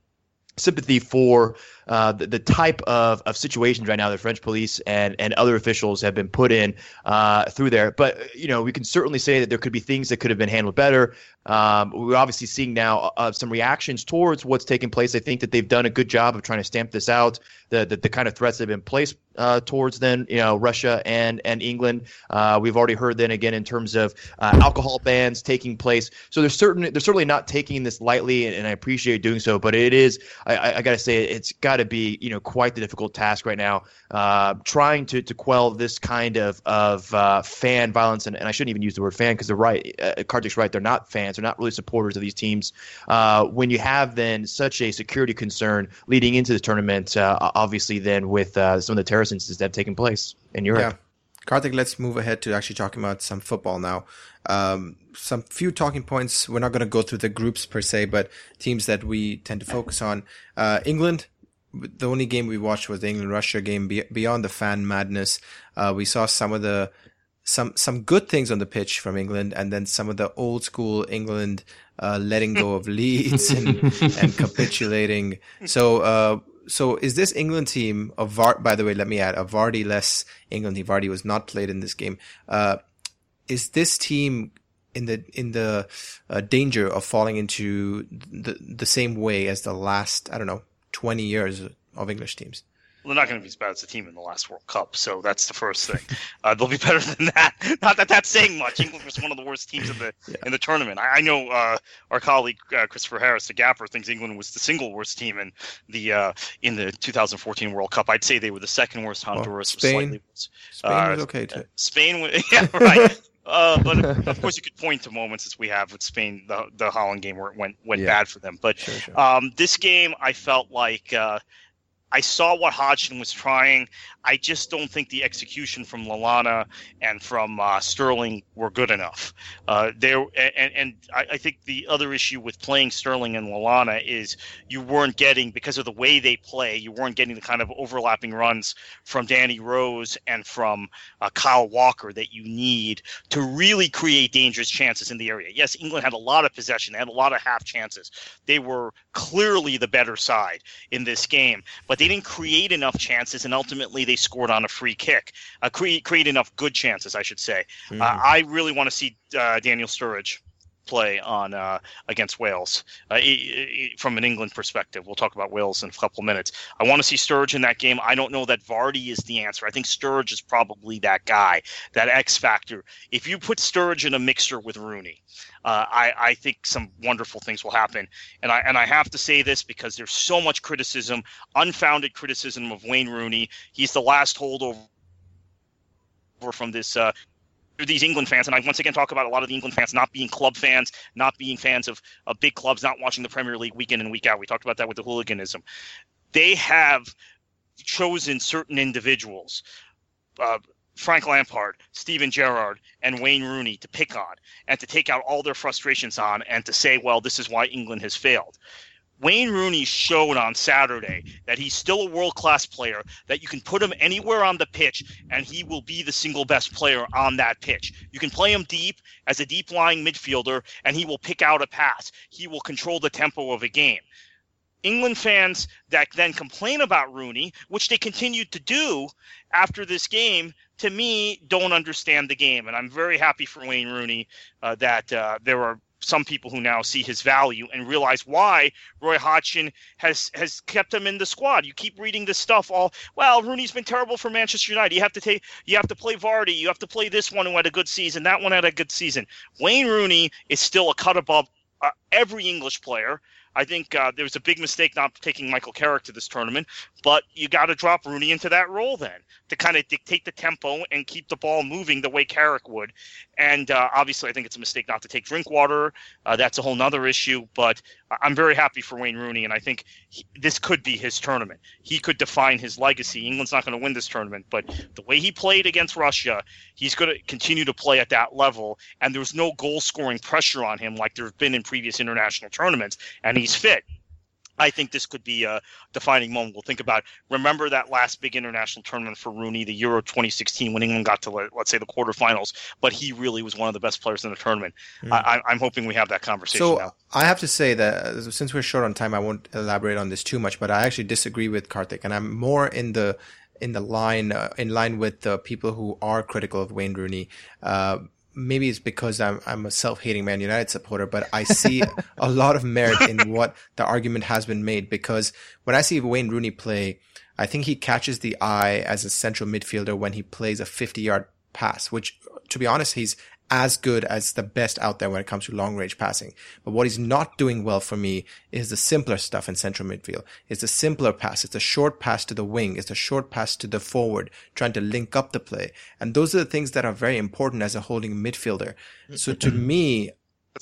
Speaker 3: sympathy for uh, the, the, type of, of situations right now the French police and, and other officials have been put in uh, through there. But, you know, we can certainly say that there could be things that could have been handled better. Um, we're obviously seeing now uh, some reactions towards what's taking place. I think that they've done a good job of trying to stamp this out. The the, the kind of threats that have been placed uh, towards then, you know, Russia and and England. Uh, we've already heard then again in terms of uh, alcohol bans taking place. So they're certain they're certainly not taking this lightly, and, and I appreciate doing so. But it is, I, I got to say, it's got to be you know quite the difficult task right now, uh, trying to to quell this kind of of uh, fan violence. And, and I shouldn't even use the word fan because they're right. Uh, Kartik's right. They're not fans. They're not really supporters of these teams. Uh, when you have then such a security concern leading into the tournament, uh, obviously then with uh, some of the terrorist incidents that have taken place in Europe. Yeah.
Speaker 2: Kartik, let's move ahead to actually talking about some football now. Um, some few talking points. We're not going to go through the groups per se, but teams that we tend to focus on. Uh, England, the only game we watched was the England Russia game. Beyond the fan madness, uh, we saw some of the some some good things on the pitch from England, and then some of the old school England uh, letting go of leads and, and capitulating. So, uh, so is this England team of Var? By the way, let me add a Vardy less England team. Vardy was not played in this game. Uh, is this team in the in the uh, danger of falling into the the same way as the last I don't know twenty years of English teams?
Speaker 4: Well, they're not going to be as bad as the team in the last World Cup, so that's the first thing. Uh, they'll be better than that. Not that that's saying much. England was one of the worst teams in the yeah. in the tournament. I, I know uh, our colleague uh, Christopher Harris, the Gaffer, thinks England was the single worst team in the uh, in the 2014 World Cup. I'd say they were the second worst. Honduras
Speaker 2: well, Spain, was Spain was uh, okay too.
Speaker 4: Spain, yeah, right. Uh, but of course, you could point to moments as we have with Spain, the the Holland game where it went went yeah. bad for them. But sure, sure. Um, this game, I felt like uh, I saw what Hodgson was trying. I just don't think the execution from Lallana and from uh, Sterling were good enough. Uh, there and, and I, I, think the other issue with playing Sterling and Lallana is you weren't getting because of the way they play. You weren't getting the kind of overlapping runs from Danny Rose and from uh, Kyle Walker that you need to really create dangerous chances in the area. Yes, England had a lot of possession. They had a lot of half chances. They were clearly the better side in this game, but they didn't create enough chances, and ultimately they they scored on a free kick, uh, create create enough good chances, I should say. Mm. Uh, I really want to see uh, Daniel Sturridge play on uh, against Wales uh, from an England perspective. We'll talk about Wales in a couple minutes. I want to see Sturridge in that game. I don't know that Vardy is the answer. I think Sturridge is probably that guy, that X factor. If you put Sturridge in a mixture with Rooney, uh, I, I think some wonderful things will happen. And I and I have to say this because there's so much criticism, unfounded criticism of Wayne Rooney. He's the last holdover from this uh, these England fans, and I once again talk about a lot of the England fans not being club fans, not being fans of, of big clubs, not watching the Premier League week in and week out. We talked about that with the hooliganism. They have chosen certain individuals, uh, Frank Lampard, Steven Gerrard, and Wayne Rooney to pick on and to take out all their frustrations on and to say, well, this is why England has failed. Wayne Rooney showed on Saturday that he's still a world class player, that you can put him anywhere on the pitch and he will be the single best player on that pitch. You can play him deep as a deep lying midfielder and he will pick out a pass. He will control the tempo of a game. England fans that then complain about Rooney, which they continued to do after this game, to me, don't understand the game. And I'm very happy for Wayne Rooney uh, that uh, there are some people who now see his value and realize why Roy Hodgson has has kept him in the squad. You keep reading this stuff all well, Rooney's been terrible for Manchester United. You have to take you have to play Vardy, you have to play this one who had a good season, that one had a good season. Wayne Rooney is still a cut above uh, every English player. I think uh, there was a big mistake not taking Michael Carrick to this tournament, but you got to drop Rooney into that role then to kind of dictate the tempo and keep the ball moving the way Carrick would. And uh, obviously, I think it's a mistake not to take Drinkwater. Uh, that's a whole nother issue. But I'm very happy for Wayne Rooney, and I think he, this could be his tournament. He could define his legacy. England's not going to win this tournament, but the way he played against Russia, he's going to continue to play at that level. And there's no goal scoring pressure on him like there's been in previous international tournaments, and he's fit. I think this could be a defining moment. We'll think about. Remember that last big international tournament for Rooney, the Euro 2016, when England got to let's say the quarterfinals, but he really was one of the best players in the tournament. Mm. I, am hoping we have that conversation.
Speaker 2: So
Speaker 4: now.
Speaker 2: I have to say that since we're short on time, I won't elaborate on this too much, but I actually disagree with Kartik, and I'm more in the in the line uh, in line with the people who are critical of Wayne Rooney. Uh, maybe it's because I'm I'm a self-hating Man United supporter, but I see a lot of merit in what the argument has been made because when I see Wayne Rooney play, I think he catches the eye as a central midfielder when he plays a 50-yard pass, which to be honest, he's as good as the best out there when it comes to long range passing. But what he's not doing well for me is the simpler stuff in central midfield. It's the simpler pass. It's a short pass to the wing. It's a short pass to the forward, trying to link up the play. And those are the things that are very important as a holding midfielder. So to mm-hmm. me,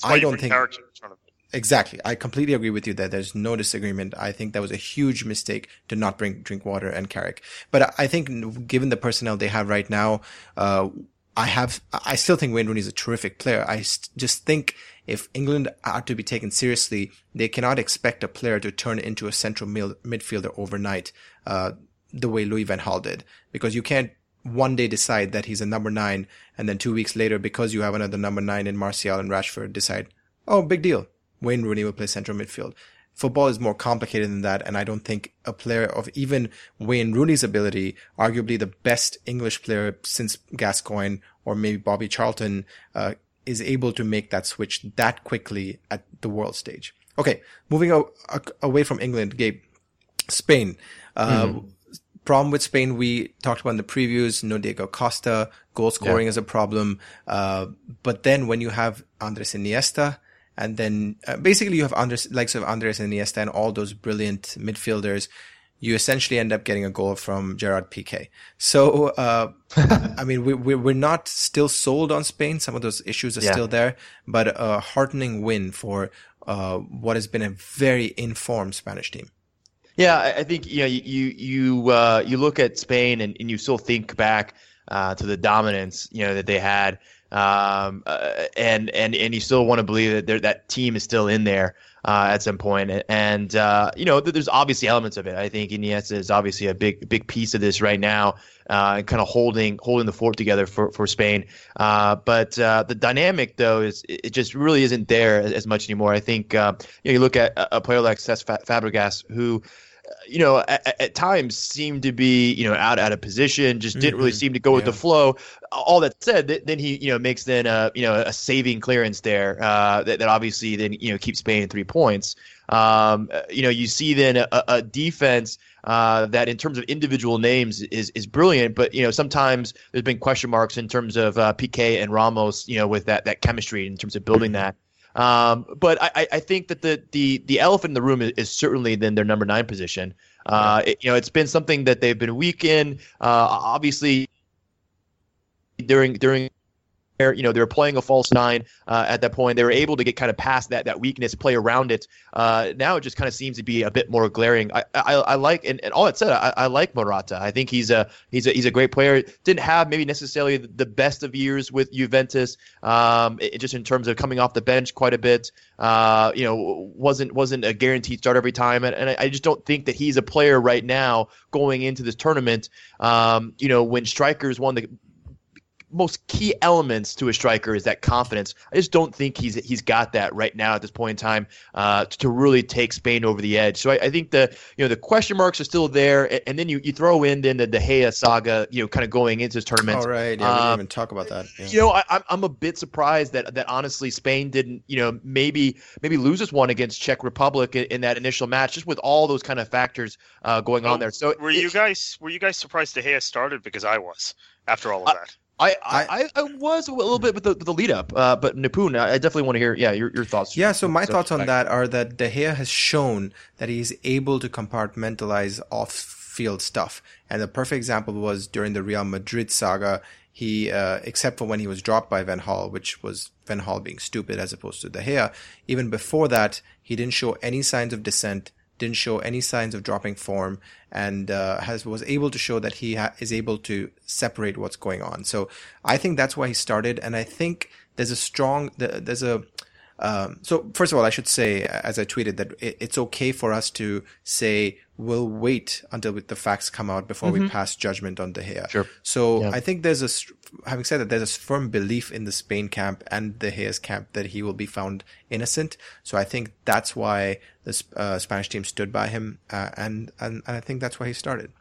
Speaker 2: I don't think. Exactly. I completely agree with you that there's no disagreement. I think that was a huge mistake to not bring Drinkwater and Carrick. But I think given the personnel they have right now, uh, I have, I still think Wayne Rooney is a terrific player. I st- just think if England are to be taken seriously, they cannot expect a player to turn into a central mid- midfielder overnight, uh, the way Louis Van Gaal did, because you can't one day decide that he's a number nine, and then two weeks later, because you have another number nine in Martial and Rashford, decide, oh, big deal, Wayne Rooney will play central midfield football is more complicated than that. And I don't think a player of even Wayne Rooney's ability, arguably the best English player since Gascoigne or maybe Bobby Charlton, uh, is able to make that switch that quickly at the world stage. Okay. Moving away from England, Gabe, Spain. Uh, mm-hmm. Problem with Spain, we talked about in the previews, no Diego Costa, goal scoring yeah. is a problem. Uh, but then when you have Andres Iniesta, and then uh, basically you have Andres, likes of Andres and Iniesta and all those brilliant midfielders. You essentially end up getting a goal from Gerard Piqué. So, uh, I mean, we, we, we're not still sold on Spain. Some of those issues are yeah. still there, but a heartening win for, uh, what has been a very informed Spanish team.
Speaker 3: Yeah, I think you know you you uh, you look at Spain and, and you still think back uh, to the dominance you know that they had um, uh, and and and you still want to believe that that team is still in there uh, at some point. And uh, you know, there's obviously elements of it. I think Iniesta is obviously a big big piece of this right now, uh, kind of holding holding the fort together for for Spain. Uh, but uh, the dynamic though is it just really isn't there as, as much anymore. I think you, know, you look at a player like Cesc Fabregas who you know, at, at, times seemed to be, you know, out out of position, just didn't mm-hmm. really seem to go yeah. with the flow. All that said, th- then he, you know, makes then a, you know, a saving clearance there uh, that, that obviously then, you know, keeps Spain three points. Um, uh, you know, you see then a, a defense uh, that in terms of individual names is is brilliant, but you know sometimes there's been question marks in terms of uh, Piqué and Ramos, you know, with that that chemistry in terms of building mm-hmm. that. Um, but I, I think that the, the, the elephant in the room is, is certainly then their number nine position. Uh, it, you know, it's been something that they've been weak in. Uh, obviously, during during you know, they were playing a false nine uh, at that point. They were able to get kind of past that that weakness, play around it. Uh, now it just kind of seems to be a bit more glaring. I I, I like and, and all it said, I, I like Morata. I think he's a he's a he's a great player. Didn't have maybe necessarily the best of years with Juventus, um, it, just in terms of coming off the bench quite a bit. Uh, you know, wasn't wasn't a guaranteed start every time, and, and I just don't think that he's a player right now going into this tournament. Um, you know, when strikers won the most key elements to a striker is that confidence. I just don't think he's he's got that right now at this point in time uh, to really take Spain over the edge. So I, I, think the you know the question marks are still there, and, then you, you throw in then the De Gea saga, you know, kind of going into this tournament.
Speaker 2: All right, yeah, um, we didn't um, even talk about that. Yeah.
Speaker 3: You know, I, I'm I'm a bit surprised that that honestly Spain didn't you know maybe maybe loses one against Czech Republic in, in that initial match, just with all those kind of factors uh, going on there. So
Speaker 4: were you guys were you guys surprised De Gea started because I was after all of that.
Speaker 3: I, I, I was a little bit with the, the lead up, uh, but Nipun, I definitely want to hear yeah your, your thoughts.
Speaker 2: Yeah, so my thoughts on that are that De Gea has shown that he's able to compartmentalize off field stuff, and the perfect example was during the Real Madrid saga. He, uh, except for when he was dropped by Van Gaal, which was Van Gaal being stupid as opposed to De Gea. Even before that, he didn't show any signs of dissent didn't show any signs of dropping form and uh, has was able to show that he ha- is able to separate what's going on. So I think that's why he started, and I think there's a strong there's a um, so first of all, I should say, as I tweeted, that it's okay for us to say we'll wait until the facts come out before mm-hmm. we pass judgment on De Gea.
Speaker 3: Sure.
Speaker 2: So yeah. I think there's a, having said that, there's a firm belief in the Spain camp and the Hayes camp that he will be found innocent. So I think that's why the uh, Spanish team stood by him, uh, and, and and I think that's why he started.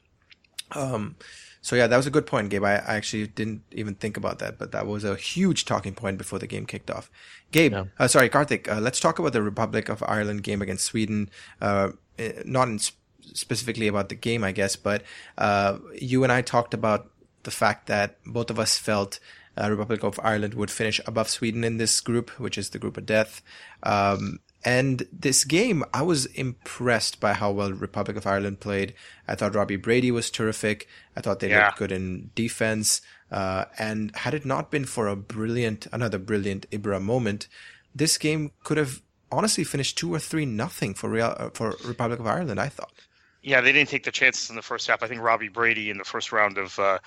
Speaker 2: Um, so yeah, that was a good point, Gabe. I, I, actually didn't even think about that, but that was a huge talking point before the game kicked off. Gabe, yeah. uh, sorry, Kartik, uh, let's talk about the Republic of Ireland game against Sweden. Uh, eh, not in sp- specifically about the game, I guess, but uh, you and I talked about the fact that both of us felt uh, Republic of Ireland would finish above Sweden in this group, which is the group of death. Um, and this game, I was impressed by how well Republic of Ireland played. I thought Robbie Brady was terrific. I thought they yeah. looked good in defense. Uh, and had it not been for a brilliant, another brilliant Ibra moment, this game could have honestly finished two or three nothing for Real, uh, for Republic of Ireland. I thought.
Speaker 4: Yeah, they didn't take the chances in the first half. I think Robbie Brady in the first round of uh,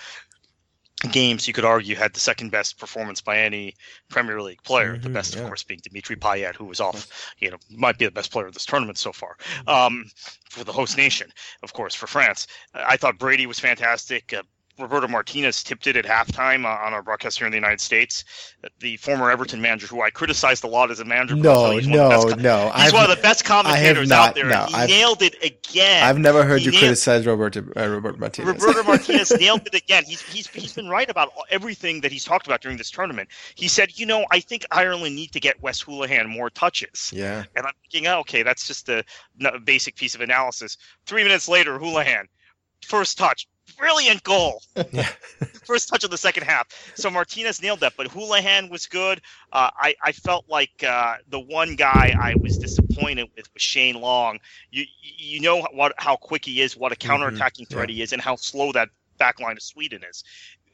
Speaker 4: games, you could argue, had the second best performance by any Premier League player. Mm-hmm, the best, yeah. of course, being Dimitri Payet, who was off, you know, might be the best player of this tournament so far. Mm-hmm. Um, for the host nation, of course, for France. I thought Brady was fantastic. Uh, Roberto Martinez tipped it at halftime uh, on our broadcast here in the United States. The former Everton manager, who I criticized a lot as a manager,
Speaker 2: no, no, no,
Speaker 4: he's I've, one of the best commentators not, out there. No, he I've, nailed it again.
Speaker 2: I've never heard he you nailed, criticize Roberto uh, Roberto Martinez.
Speaker 4: Roberto Martinez nailed it again. He's he's he's been right about everything that he's talked about during this tournament. He said, you know, I think Ireland need to get Wes Hoolahan more touches.
Speaker 2: Yeah,
Speaker 4: and I'm thinking, oh, okay, that's just a, a basic piece of analysis. Three minutes later, Hoolahan first touch, brilliant goal. Yeah. First touch of the second half. So Martinez nailed that, but Hoolahan was good. Uh, I, I felt like uh, the one guy I was disappointed with was Shane Long. You you know what how quick he is, what a counterattacking mm-hmm. threat yeah. he is, and how slow that back line of Sweden is.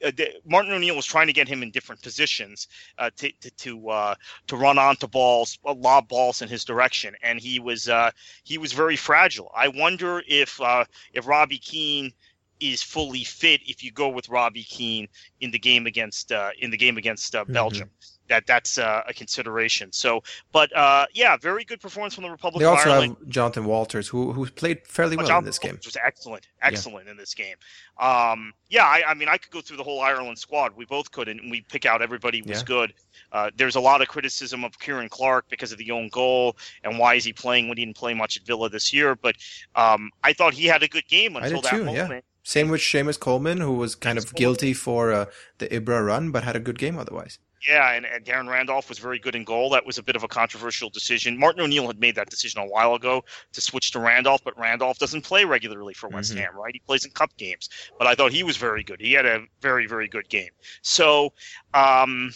Speaker 4: Uh, Martin O'Neill was trying to get him in different positions uh, to to to, uh, to run onto balls, uh, lob balls in his direction, and he was uh, he was very fragile. I wonder if uh, if Robbie Keane is fully fit if you go with Robbie Keane in the game against uh, in the game against uh, mm-hmm. Belgium. That that's uh, a consideration. So, but uh, yeah, very good performance from the Republic.
Speaker 2: They
Speaker 4: of
Speaker 2: also
Speaker 4: Ireland.
Speaker 2: have Jonathan Walters, who who played fairly well
Speaker 4: Jonathan
Speaker 2: in this game.
Speaker 4: Walters was excellent, excellent yeah. in this game. Um, yeah, I, I, mean, I could go through the whole Ireland squad. We both could, and we pick out everybody was yeah. good. Uh, there's a lot of criticism of Ciaran Clark because of the own goal and why is he playing when he didn't play much at Villa this year. But um, I thought he had a good game until that too, moment.
Speaker 2: Yeah. Same with Seamus Coleman, who was kind of guilty for uh, the Ibra run, but had a good game otherwise.
Speaker 4: Yeah, and, and Darren Randolph was very good in goal. That was a bit of a controversial decision. Martin O'Neill had made that decision a while ago to switch to Randolph, but Randolph doesn't play regularly for West mm-hmm. Ham, right? He plays in cup games. But I thought he was very good. He had a very, very good game. So, um,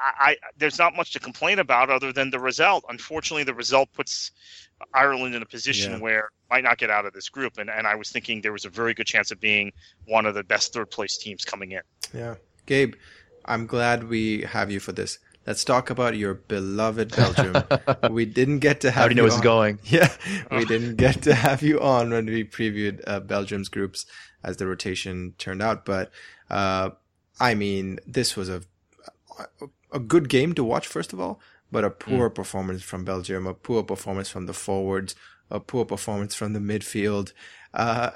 Speaker 4: I, I, there's not much to complain about other than the result. Unfortunately, the result puts Ireland in a position yeah. where might not get out of this group. And, and I was thinking there was a very good chance of being one of the best third place teams coming in.
Speaker 2: Yeah. Gabe, I'm glad we have you for this. Let's talk about your beloved Belgium. we didn't get to have.
Speaker 3: How do you know
Speaker 2: you on.
Speaker 3: is going?
Speaker 2: Yeah, we didn't get to have you on when we previewed uh, Belgium's groups as the rotation turned out. But uh, I mean, this was a a good game to watch, first of all, but a poor mm. performance from Belgium, a poor performance from the forwards, a poor performance from the midfield. Uh,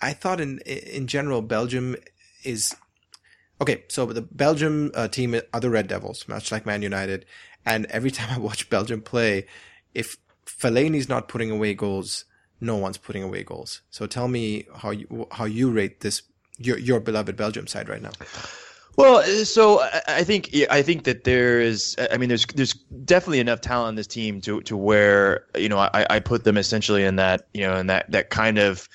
Speaker 2: I thought in in general, Belgium is okay. So the Belgium uh, team are the Red Devils, much like Man United. And every time I watch Belgium play, if Fellaini's not putting away goals, no one's putting away goals. So tell me how you how you rate this your your beloved Belgium side right now.
Speaker 3: Well, so I think I think that there is. I mean, there's there's definitely enough talent in this team to to where you know I, I put them essentially in that you know in that that kind of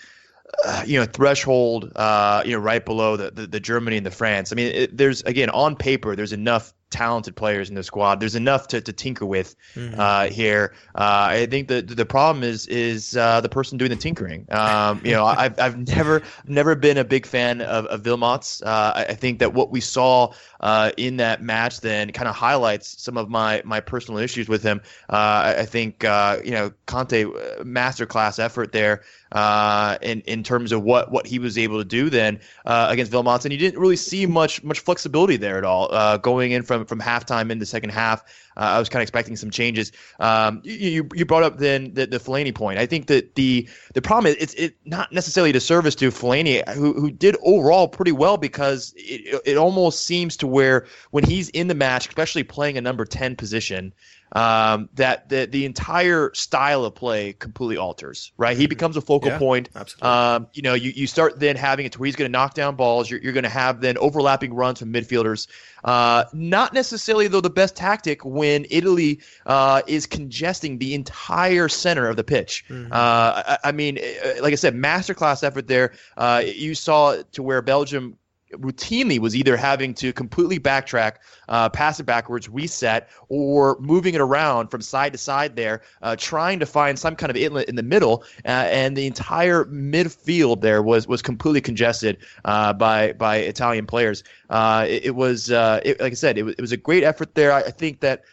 Speaker 3: uh, you know threshold uh, you know right below the, the, the Germany and the France. I mean, it, there's again on paper there's enough talented players in the squad. There's enough to, to tinker with mm-hmm. uh, here. Uh, I think the the problem is is uh, the person doing the tinkering. Um, you know, I've I've never never been a big fan of, of Wilmots. Uh, I, I, think that what we saw uh, in that match then kind of highlights some of my my personal issues with him. Uh, I, I, think you know Conte masterclass effort there. Uh, in in terms of what what he was able to do then uh, against Wilmots, and you didn't really see much much flexibility there at all. Uh, going in from from halftime in the second half, uh, I was kind of expecting some changes. Um, you you brought up then the, the Fellaini point. I think that the the problem is it's it not necessarily a service to Fellaini, who who did overall pretty well because it it almost seems to where when he's in the match, especially playing a number ten position um, that the the entire style of play completely alters. Right, he mm-hmm. becomes a focal yeah, point.
Speaker 2: Absolutely.
Speaker 3: Um, you know, you, you start then having it to where he's going to knock down balls. You're, you're going to have then overlapping runs from midfielders. Uh, not necessarily though the best tactic when Italy uh, is congesting the entire center of the pitch. Mm-hmm. Uh, I, I, mean, uh, like I said, masterclass effort there. Uh, you saw to where Belgium routinely was either having to completely backtrack, uh, pass it backwards, reset, or moving it around from side to side there, uh, trying to find some kind of inlet in the middle. Uh, and the entire midfield there was was completely congested uh, by by Italian players. Uh, it, it, was, uh, it, like I said, it was, it was a great effort there. I, I think that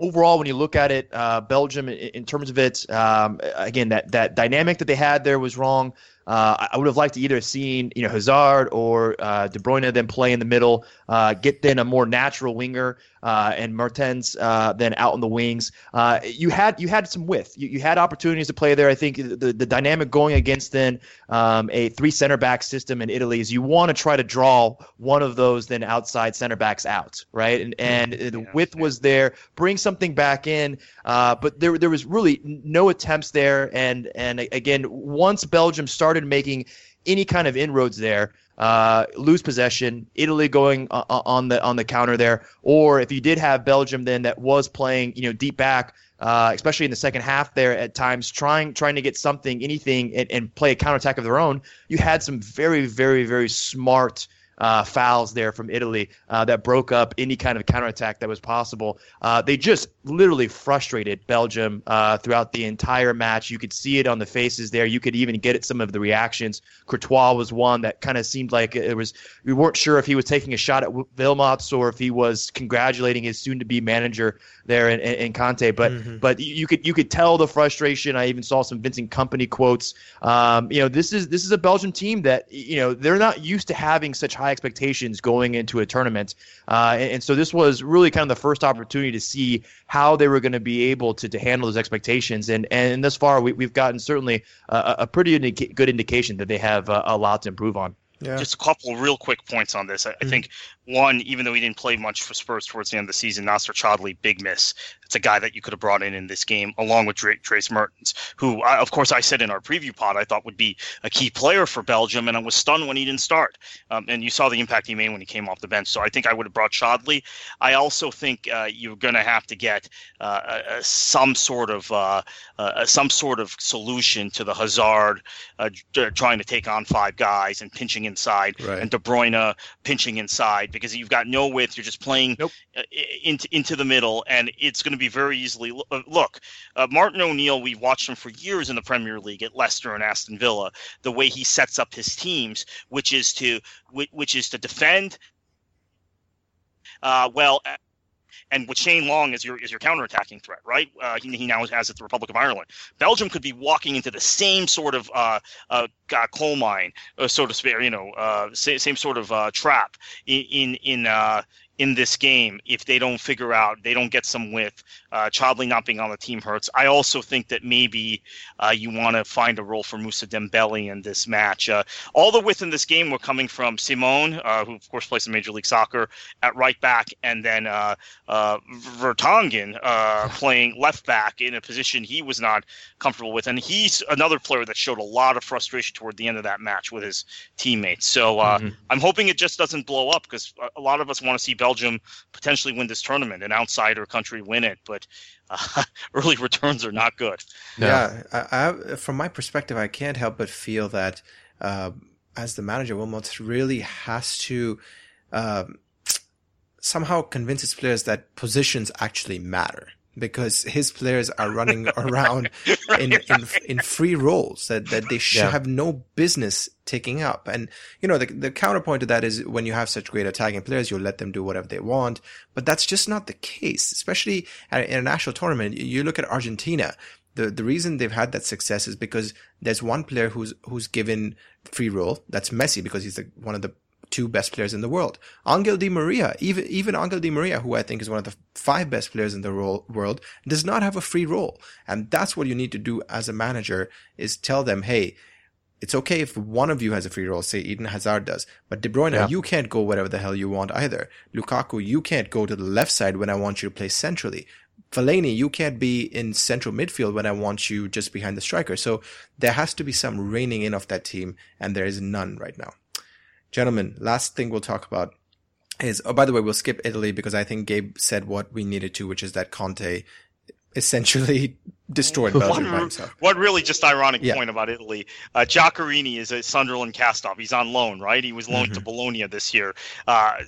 Speaker 3: overall, when you look at it, uh, Belgium in, in, terms of it, um, again, that that dynamic that they had there was wrong. Uh, I would have liked to either seen you know Hazard or uh, De Bruyne then play in the middle, uh, get then a more natural winger, uh, and Mertens uh, then out on the wings. Uh, you had you had some width. You, you, had opportunities to play there. I think the the dynamic going against then um, a three center back system in Italy is you want to try to draw one of those then outside center backs out, right? And and the width was there. Bring something back in, but there there was really no attempts there. And and again, once Belgium started making any kind of inroads there, uh, lose possession, Italy going uh, uh, on the on the counter there, or if you did have Belgium then that was playing you know deep back, uh, especially in the second half there at times trying trying to get something anything and, and play a counterattack of their own, you had some very very very smart uh, fouls there from Italy uh, that broke up any kind of counterattack that was possible. Uh, they just literally frustrated Belgium uh, throughout the entire match. You could see it on the faces there. You could even get at some of the reactions. Courtois was one that kind of seemed like it was. We weren't sure if he was taking a shot at Wilmots or if he was congratulating his soon-to-be manager there in, in Conte. But mm-hmm. but you could you could tell the frustration. I even saw some Vincent Kompany quotes. Um, you know, this is this is a Belgian team that you know they're not used to having such high expectations going into a tournament. Uh, and, and, so this was really kind of the first opportunity to see how they were going to be able to, to handle those expectations. And and thus far, we, have gotten certainly a, a pretty good indication that they have uh, a lot to improve on.
Speaker 4: Yeah. Just a couple real quick points on this. I, mm-hmm. I, think one, even though he didn't play much for Spurs towards the end of the season, Nacer Chadli, big miss. It's a guy that you could have brought in in this game, along with Dries Mertens, who, I, of course, I said in our preview pod I thought would be a key player for Belgium, and I was stunned when he didn't start. Um, and you saw the impact he made when he came off the bench. So I think I would have brought Chadli. I also think uh, you're going to have to get uh, some sort of uh, uh, some sort of solution to the Hazard uh, trying to take on five guys and pinching inside, right. and De Bruyne pinching inside because you've got no width. You're just playing nope. into into the middle, and it's going to be very easily. Uh, look, uh, Martin O'Neill, we've watched him for years in the Premier League at Leicester and Aston Villa. The way he sets up his teams, which is to which is to defend uh, well, and with Shane Long as your as your counterattacking threat, right? Uh, he, he now has it the Republic of Ireland. Belgium could be walking into the same sort of uh, uh, coal mine, uh, so to speak, you know, uh, same, same sort of uh, trap in in in, in this game if they don't figure out they don't get some width. Uh, not being on the team hurts. I also think that maybe uh, you want to find a role for Mousa Dembele in this match. Uh, all the width in this game were coming from Ciman, uh, who of course plays in Major League Soccer at right back, and then uh, uh, Vertonghen uh, playing left back in a position he was not comfortable with, and he's another player that showed a lot of frustration toward the end of that match with his teammates. So uh, mm-hmm. I'm hoping it just doesn't blow up because a lot of us want to see Belgium potentially win this tournament, an outsider country win it, but uh, early returns are not good.
Speaker 2: No. Yeah, I, I, from my perspective, I can't help but feel that uh, as the manager, Wilmots really has to um, somehow convince his players that positions actually matter because his players are running around right, in, right. in, in free roles that, that they should yeah. have no business taking up. And, you know, the, the counterpoint to that is when you have such great attacking players, you'll let them do whatever they want. But that's just not the case, especially at an international tournament. You look at Argentina. The, the reason they've had that success is because there's one player who's, who's given free role. That's Messi because he's the, one of the two best players in the world. Angel Di Maria, even even Angel Di Maria, who I think is one of the five best players in the world, does not have a free role, and that's what you need to do as a manager: is tell them, hey. It's okay if one of you has a free role, say Eden Hazard does, but De Bruyne, yeah. you can't go whatever the hell you want either. Lukaku, you can't go to the left side when I want you to play centrally. Fellaini, you can't be in central midfield when I want you just behind the striker. So there has to be some reining in of that team, and there is none right now. Gentlemen, last thing we'll talk about is, oh, by the way, we'll skip Italy because I think Gabe said what we needed to, which is that Conte essentially destroyed Belgium
Speaker 4: one,
Speaker 2: by himself.
Speaker 4: One really just ironic yeah. point about Italy. Uh, Giaccherini is a Sunderland castoff. He's on loan, right? He was loaned mm-hmm. to Bologna this year. Uh,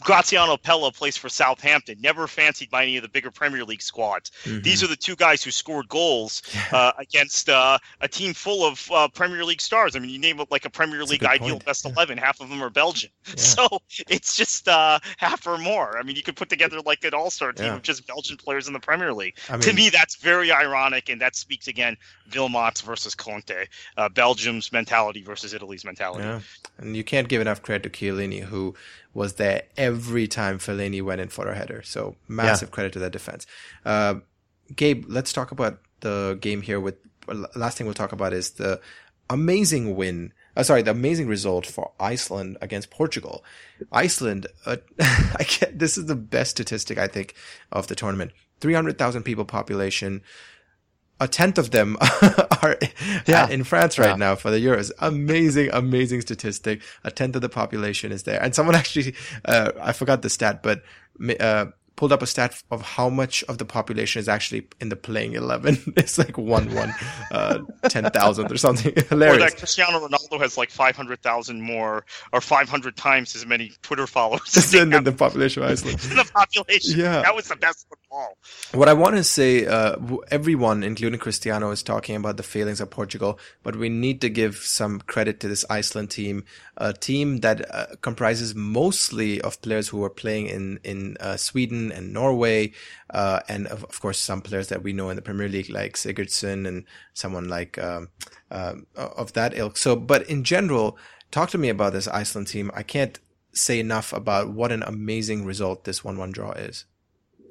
Speaker 4: Graziano Pellè plays for Southampton. Never fancied by any of the bigger Premier League squads. Mm-hmm. These are the two guys who scored goals uh, against uh, a team full of uh, Premier League stars. I mean, you name it like a Premier That's League a ideal point. best yeah. eleven. Half of them are Belgian. Yeah. So it's just uh, half or more. I mean, you could put together like an all-star team of just Belgian players in the Premier League. I mean, to me, that's very ironic, and that speaks again Wilmots versus Conte, uh, Belgium's mentality versus Italy's mentality.
Speaker 2: Yeah, and you can't give enough credit to Chiellini, who was there every time Fellaini went in for a header. So massive yeah. credit to that defense. Uh, Gabe, let's talk about the game here. With last thing we'll talk about is the amazing win. Uh, sorry, the amazing result for Iceland against Portugal. Iceland, uh, I get, this is the best statistic I think of the tournament. 300,000 people population. A tenth of them are yeah. in France right yeah. now for the Euros. Amazing, amazing statistic. A tenth of the population is there. And someone actually, uh, I forgot the stat, but, uh, pulled up a stat of how much of the population is actually in the playing 11. it's like one, one, uh, 10,000 or something. Hilarious.
Speaker 4: Or that Cristiano Ronaldo has like 500,000 more or 500 times as many Twitter followers
Speaker 2: than, than the population of Iceland.
Speaker 4: the population. Yeah. That was the best football.
Speaker 2: What I want to say, uh, everyone, including Cristiano, is talking about the failings of Portugal, but we need to give some credit to this Iceland team, a team that uh, comprises mostly of players who are playing in, in, uh, And Norway, uh, and of, of, course some players that we know in the Premier League like Sigurdsson and someone like um, uh, of that ilk. So, but in general, talk to me about this Iceland team. I can't say enough about what an amazing result this one-one draw is.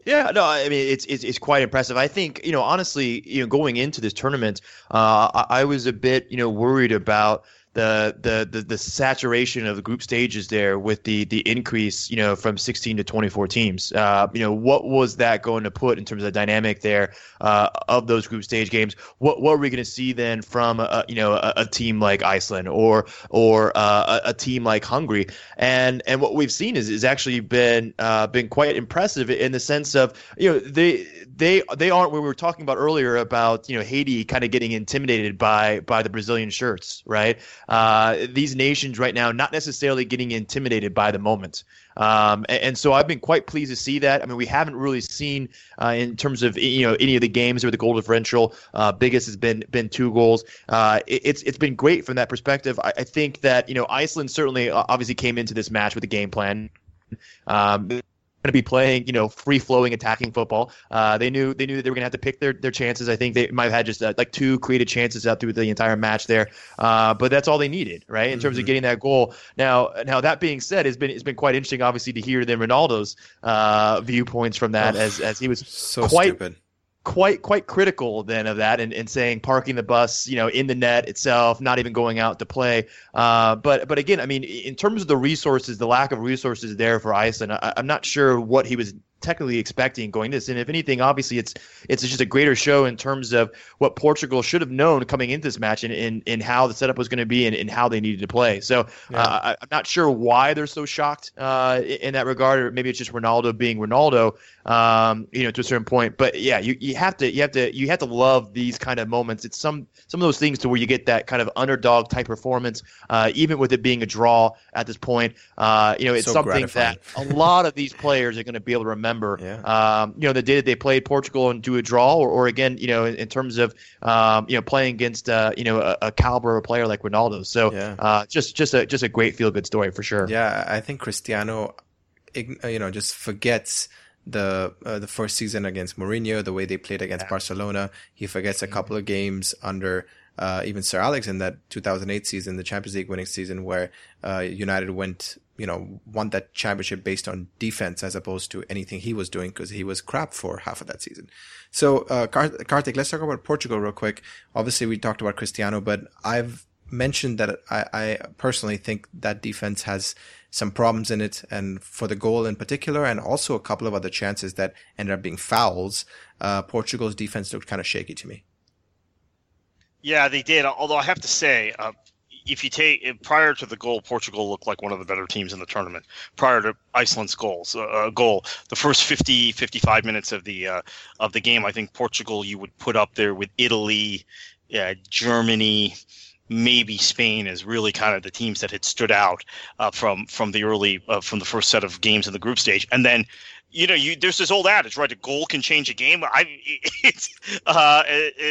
Speaker 3: Yeah, no, I mean it's, it's it's quite impressive. I think you know honestly, you know, going into this tournament, uh, I, I was a bit you know worried about the, the the the saturation of the group stages there with the the increase, you know, from 16 to 24 teams. Uh, you know, what was that going to put in terms of the dynamic there uh, of those group stage games? What what are we going to see then from a, you know a, a team like Iceland or or uh, a, a, team like Hungary? And and what we've seen is is actually been uh, been quite impressive in the sense of you know they they they aren't we were talking about earlier about you know Haiti kind of getting intimidated by by the Brazilian shirts, right? uh, these nations right now not necessarily getting intimidated by the moment. Um, and, and, so I've been quite pleased to see that. I mean, we haven't really seen uh, in terms of you know any of the games where the goal differential uh, biggest has been been two goals. Uh, it, it's it's been great from that perspective. I, I, think that you know Iceland certainly obviously came into this match with a game plan. Um, to be playing, you know, free flowing attacking football. Uh, they knew they knew that they were going to have to pick their, their chances. I think they might have had just uh, like two created chances out through the entire match there, uh, but that's all they needed, right, in mm-hmm. terms of mm-hmm. getting that goal. Now, now that being said, it's been it's been quite interesting, obviously, to hear then Ronaldo's uh, viewpoints from that, oh, as as he was
Speaker 2: so
Speaker 3: quite.
Speaker 2: Stupid
Speaker 3: quite quite critical then of that and, and saying parking the bus you know in the net itself not even going out to play. Uh, but but again i mean in terms of the resources the lack of resources there for iceland I, i'm not sure what he was technically expecting going this. And if anything, obviously it's it's just a greater show in terms of what Portugal should have known coming into this match and in, in, how the setup was going to be and, and how they needed to play. So yeah. uh, I, am not sure why they're so shocked uh, in that regard, or maybe it's just Ronaldo being Ronaldo, um, you know, to a certain point. But yeah, you, you have to you have to you have to love these kind of moments. It's some some of those things to where you get that kind of underdog type performance, uh, even with it being a draw at this point. Uh, you know, it's so something that a lot of these players are going to be able to remember remember, yeah. um, you know, the day that they played Portugal and do a draw, or, or again, you know, in, in terms of, um, you know, playing against, uh, you know, a, a caliber of player like Ronaldo. So, yeah. uh, just just a just a great feel good story for sure.
Speaker 2: Yeah, I think Cristiano, you know, just forgets the uh, the first season against Mourinho, the way they played against yeah. Barcelona. He forgets a couple of games under uh, even Sir Alex in that 2008 season, the Champions League winning season, where uh, United went you know, won that championship based on defense as opposed to anything he was doing because he was crap for half of that season. So, uh, Kartik, let's talk about Portugal real quick. Obviously, we talked about Cristiano, but I've mentioned that I, I personally think that defense has some problems in it, and for the goal in particular, and also a couple of other chances that ended up being fouls. Uh, Portugal's defense looked kind of shaky to me.
Speaker 4: Yeah, they did. Although I have to say, uh, if you take prior to the goal, Portugal looked like one of the better teams in the tournament. Prior to Iceland's goals, uh, uh goal, the first 50, 55 minutes of the uh, of the game, I think Portugal you would put up there with Italy, uh, Germany, maybe Spain as really kind of the teams that had stood out uh, from from the early uh, from the first set of games in the group stage, and then you know, you there's this old adage, right? A goal can change a game. I it's uh,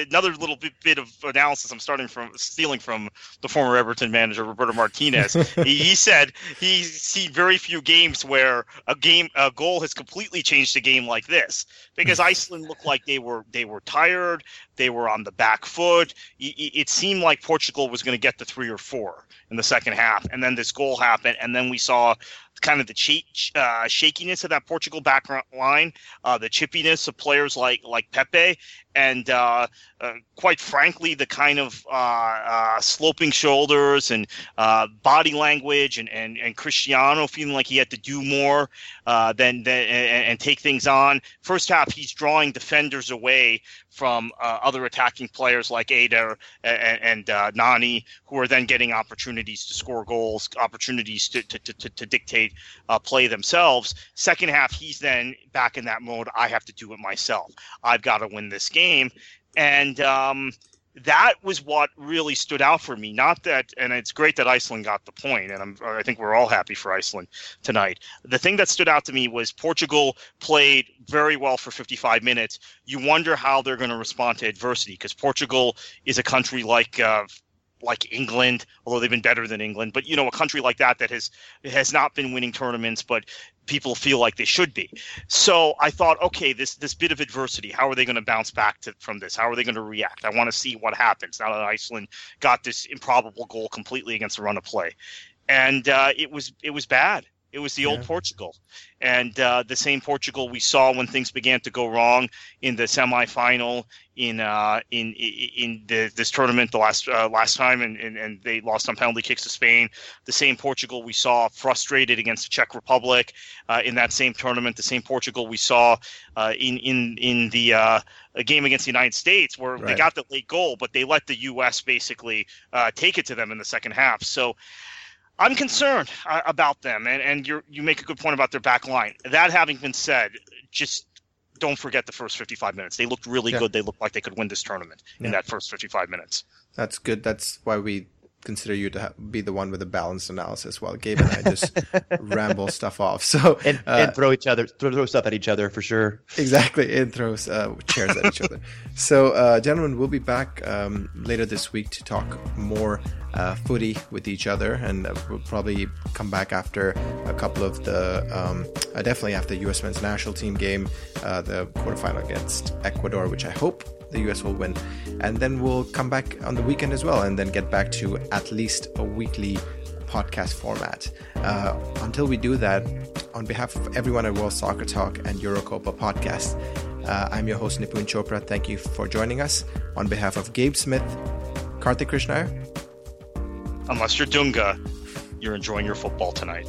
Speaker 4: another little bit, bit of analysis. I'm starting from stealing from the former Everton manager Roberto Martinez. he, he, said he's seen very few games where a game a goal has completely changed a game like this because Iceland looked like they were they were tired, they were on the back foot. It, it seemed like Portugal was going to get the three or four in the second half, and then this goal happened, and then we saw kind of the ch- uh, shakiness of that Portugal background line, uh, the chippiness of players like like Pepe, and uh, uh, quite frankly, the kind of uh, uh sloping shoulders and uh, body language, and, and, and Cristiano feeling like he had to do more uh, than, than and, and, take things on. First half, he's drawing defenders away from other attacking players like Eder and, and Nani, who are then getting opportunities to score goals, opportunities to, to, to, to dictate play themselves. Second half, he's then back in that mode. I have to do it myself. I've got to win this game game, and um, that was what really stood out for me. Not that, and it's great that Iceland got the point, and I'm, I think we're all happy for Iceland tonight. The thing that stood out to me was Portugal played very well for 55 minutes. You wonder how they're going to respond to adversity because Portugal is a country like. Uh, like England, although they've been better than England, but you know, a country like that that has has not been winning tournaments, but people feel like they should be. So I thought, okay, this this bit of adversity, how are they going to bounce back to, from this? How are they going to react? I want to see what happens now that Iceland got this improbable goal completely against the run of play, and uh, it was it was bad. It was the yeah. old Portugal, and uh, the same Portugal we saw when things began to go wrong in the semifinal in uh, in in the, this tournament the last uh, last time, and, and, and they lost on penalty kicks to Spain. The same Portugal we saw frustrated against the Czech Republic uh, in that same tournament. The same Portugal we saw uh, in in in the uh, game against the United States, where right. they got the late goal, but they let the U.S. basically take it to them in the second half. So. I'm concerned uh, about them, and, and you you make a good point about their back line. That having been said, just don't forget the first 55 minutes. They looked really yeah. good. They looked like they could win this tournament yeah. in that first 55 minutes.
Speaker 2: That's good. That's why we consider you to ha- be the one with the balanced analysis while Gabe and I just ramble stuff off. So
Speaker 3: and, uh, and, throw each other throw stuff at each other for sure.
Speaker 2: Exactly, and throw uh, chairs at each other. So, uh, gentlemen, we'll be back um, later this week to talk more uh, footy with each other, and uh, we'll probably come back after a couple of the um, uh, definitely after the U.S. men's national team game, uh, the quarterfinal against Ecuador, which I hope the US will win. And then we'll come back on the weekend as well and then get back to at least a weekly podcast format. Uh, until we do that, on behalf of everyone at World Soccer Talk and Eurocopa podcast, uh, I'm your host, Nipun Chopra. Thank you for joining us. On behalf of Gabe Smith, Kartik Krishnaiyer.
Speaker 4: Unless you're Dunga, you're enjoying your football tonight.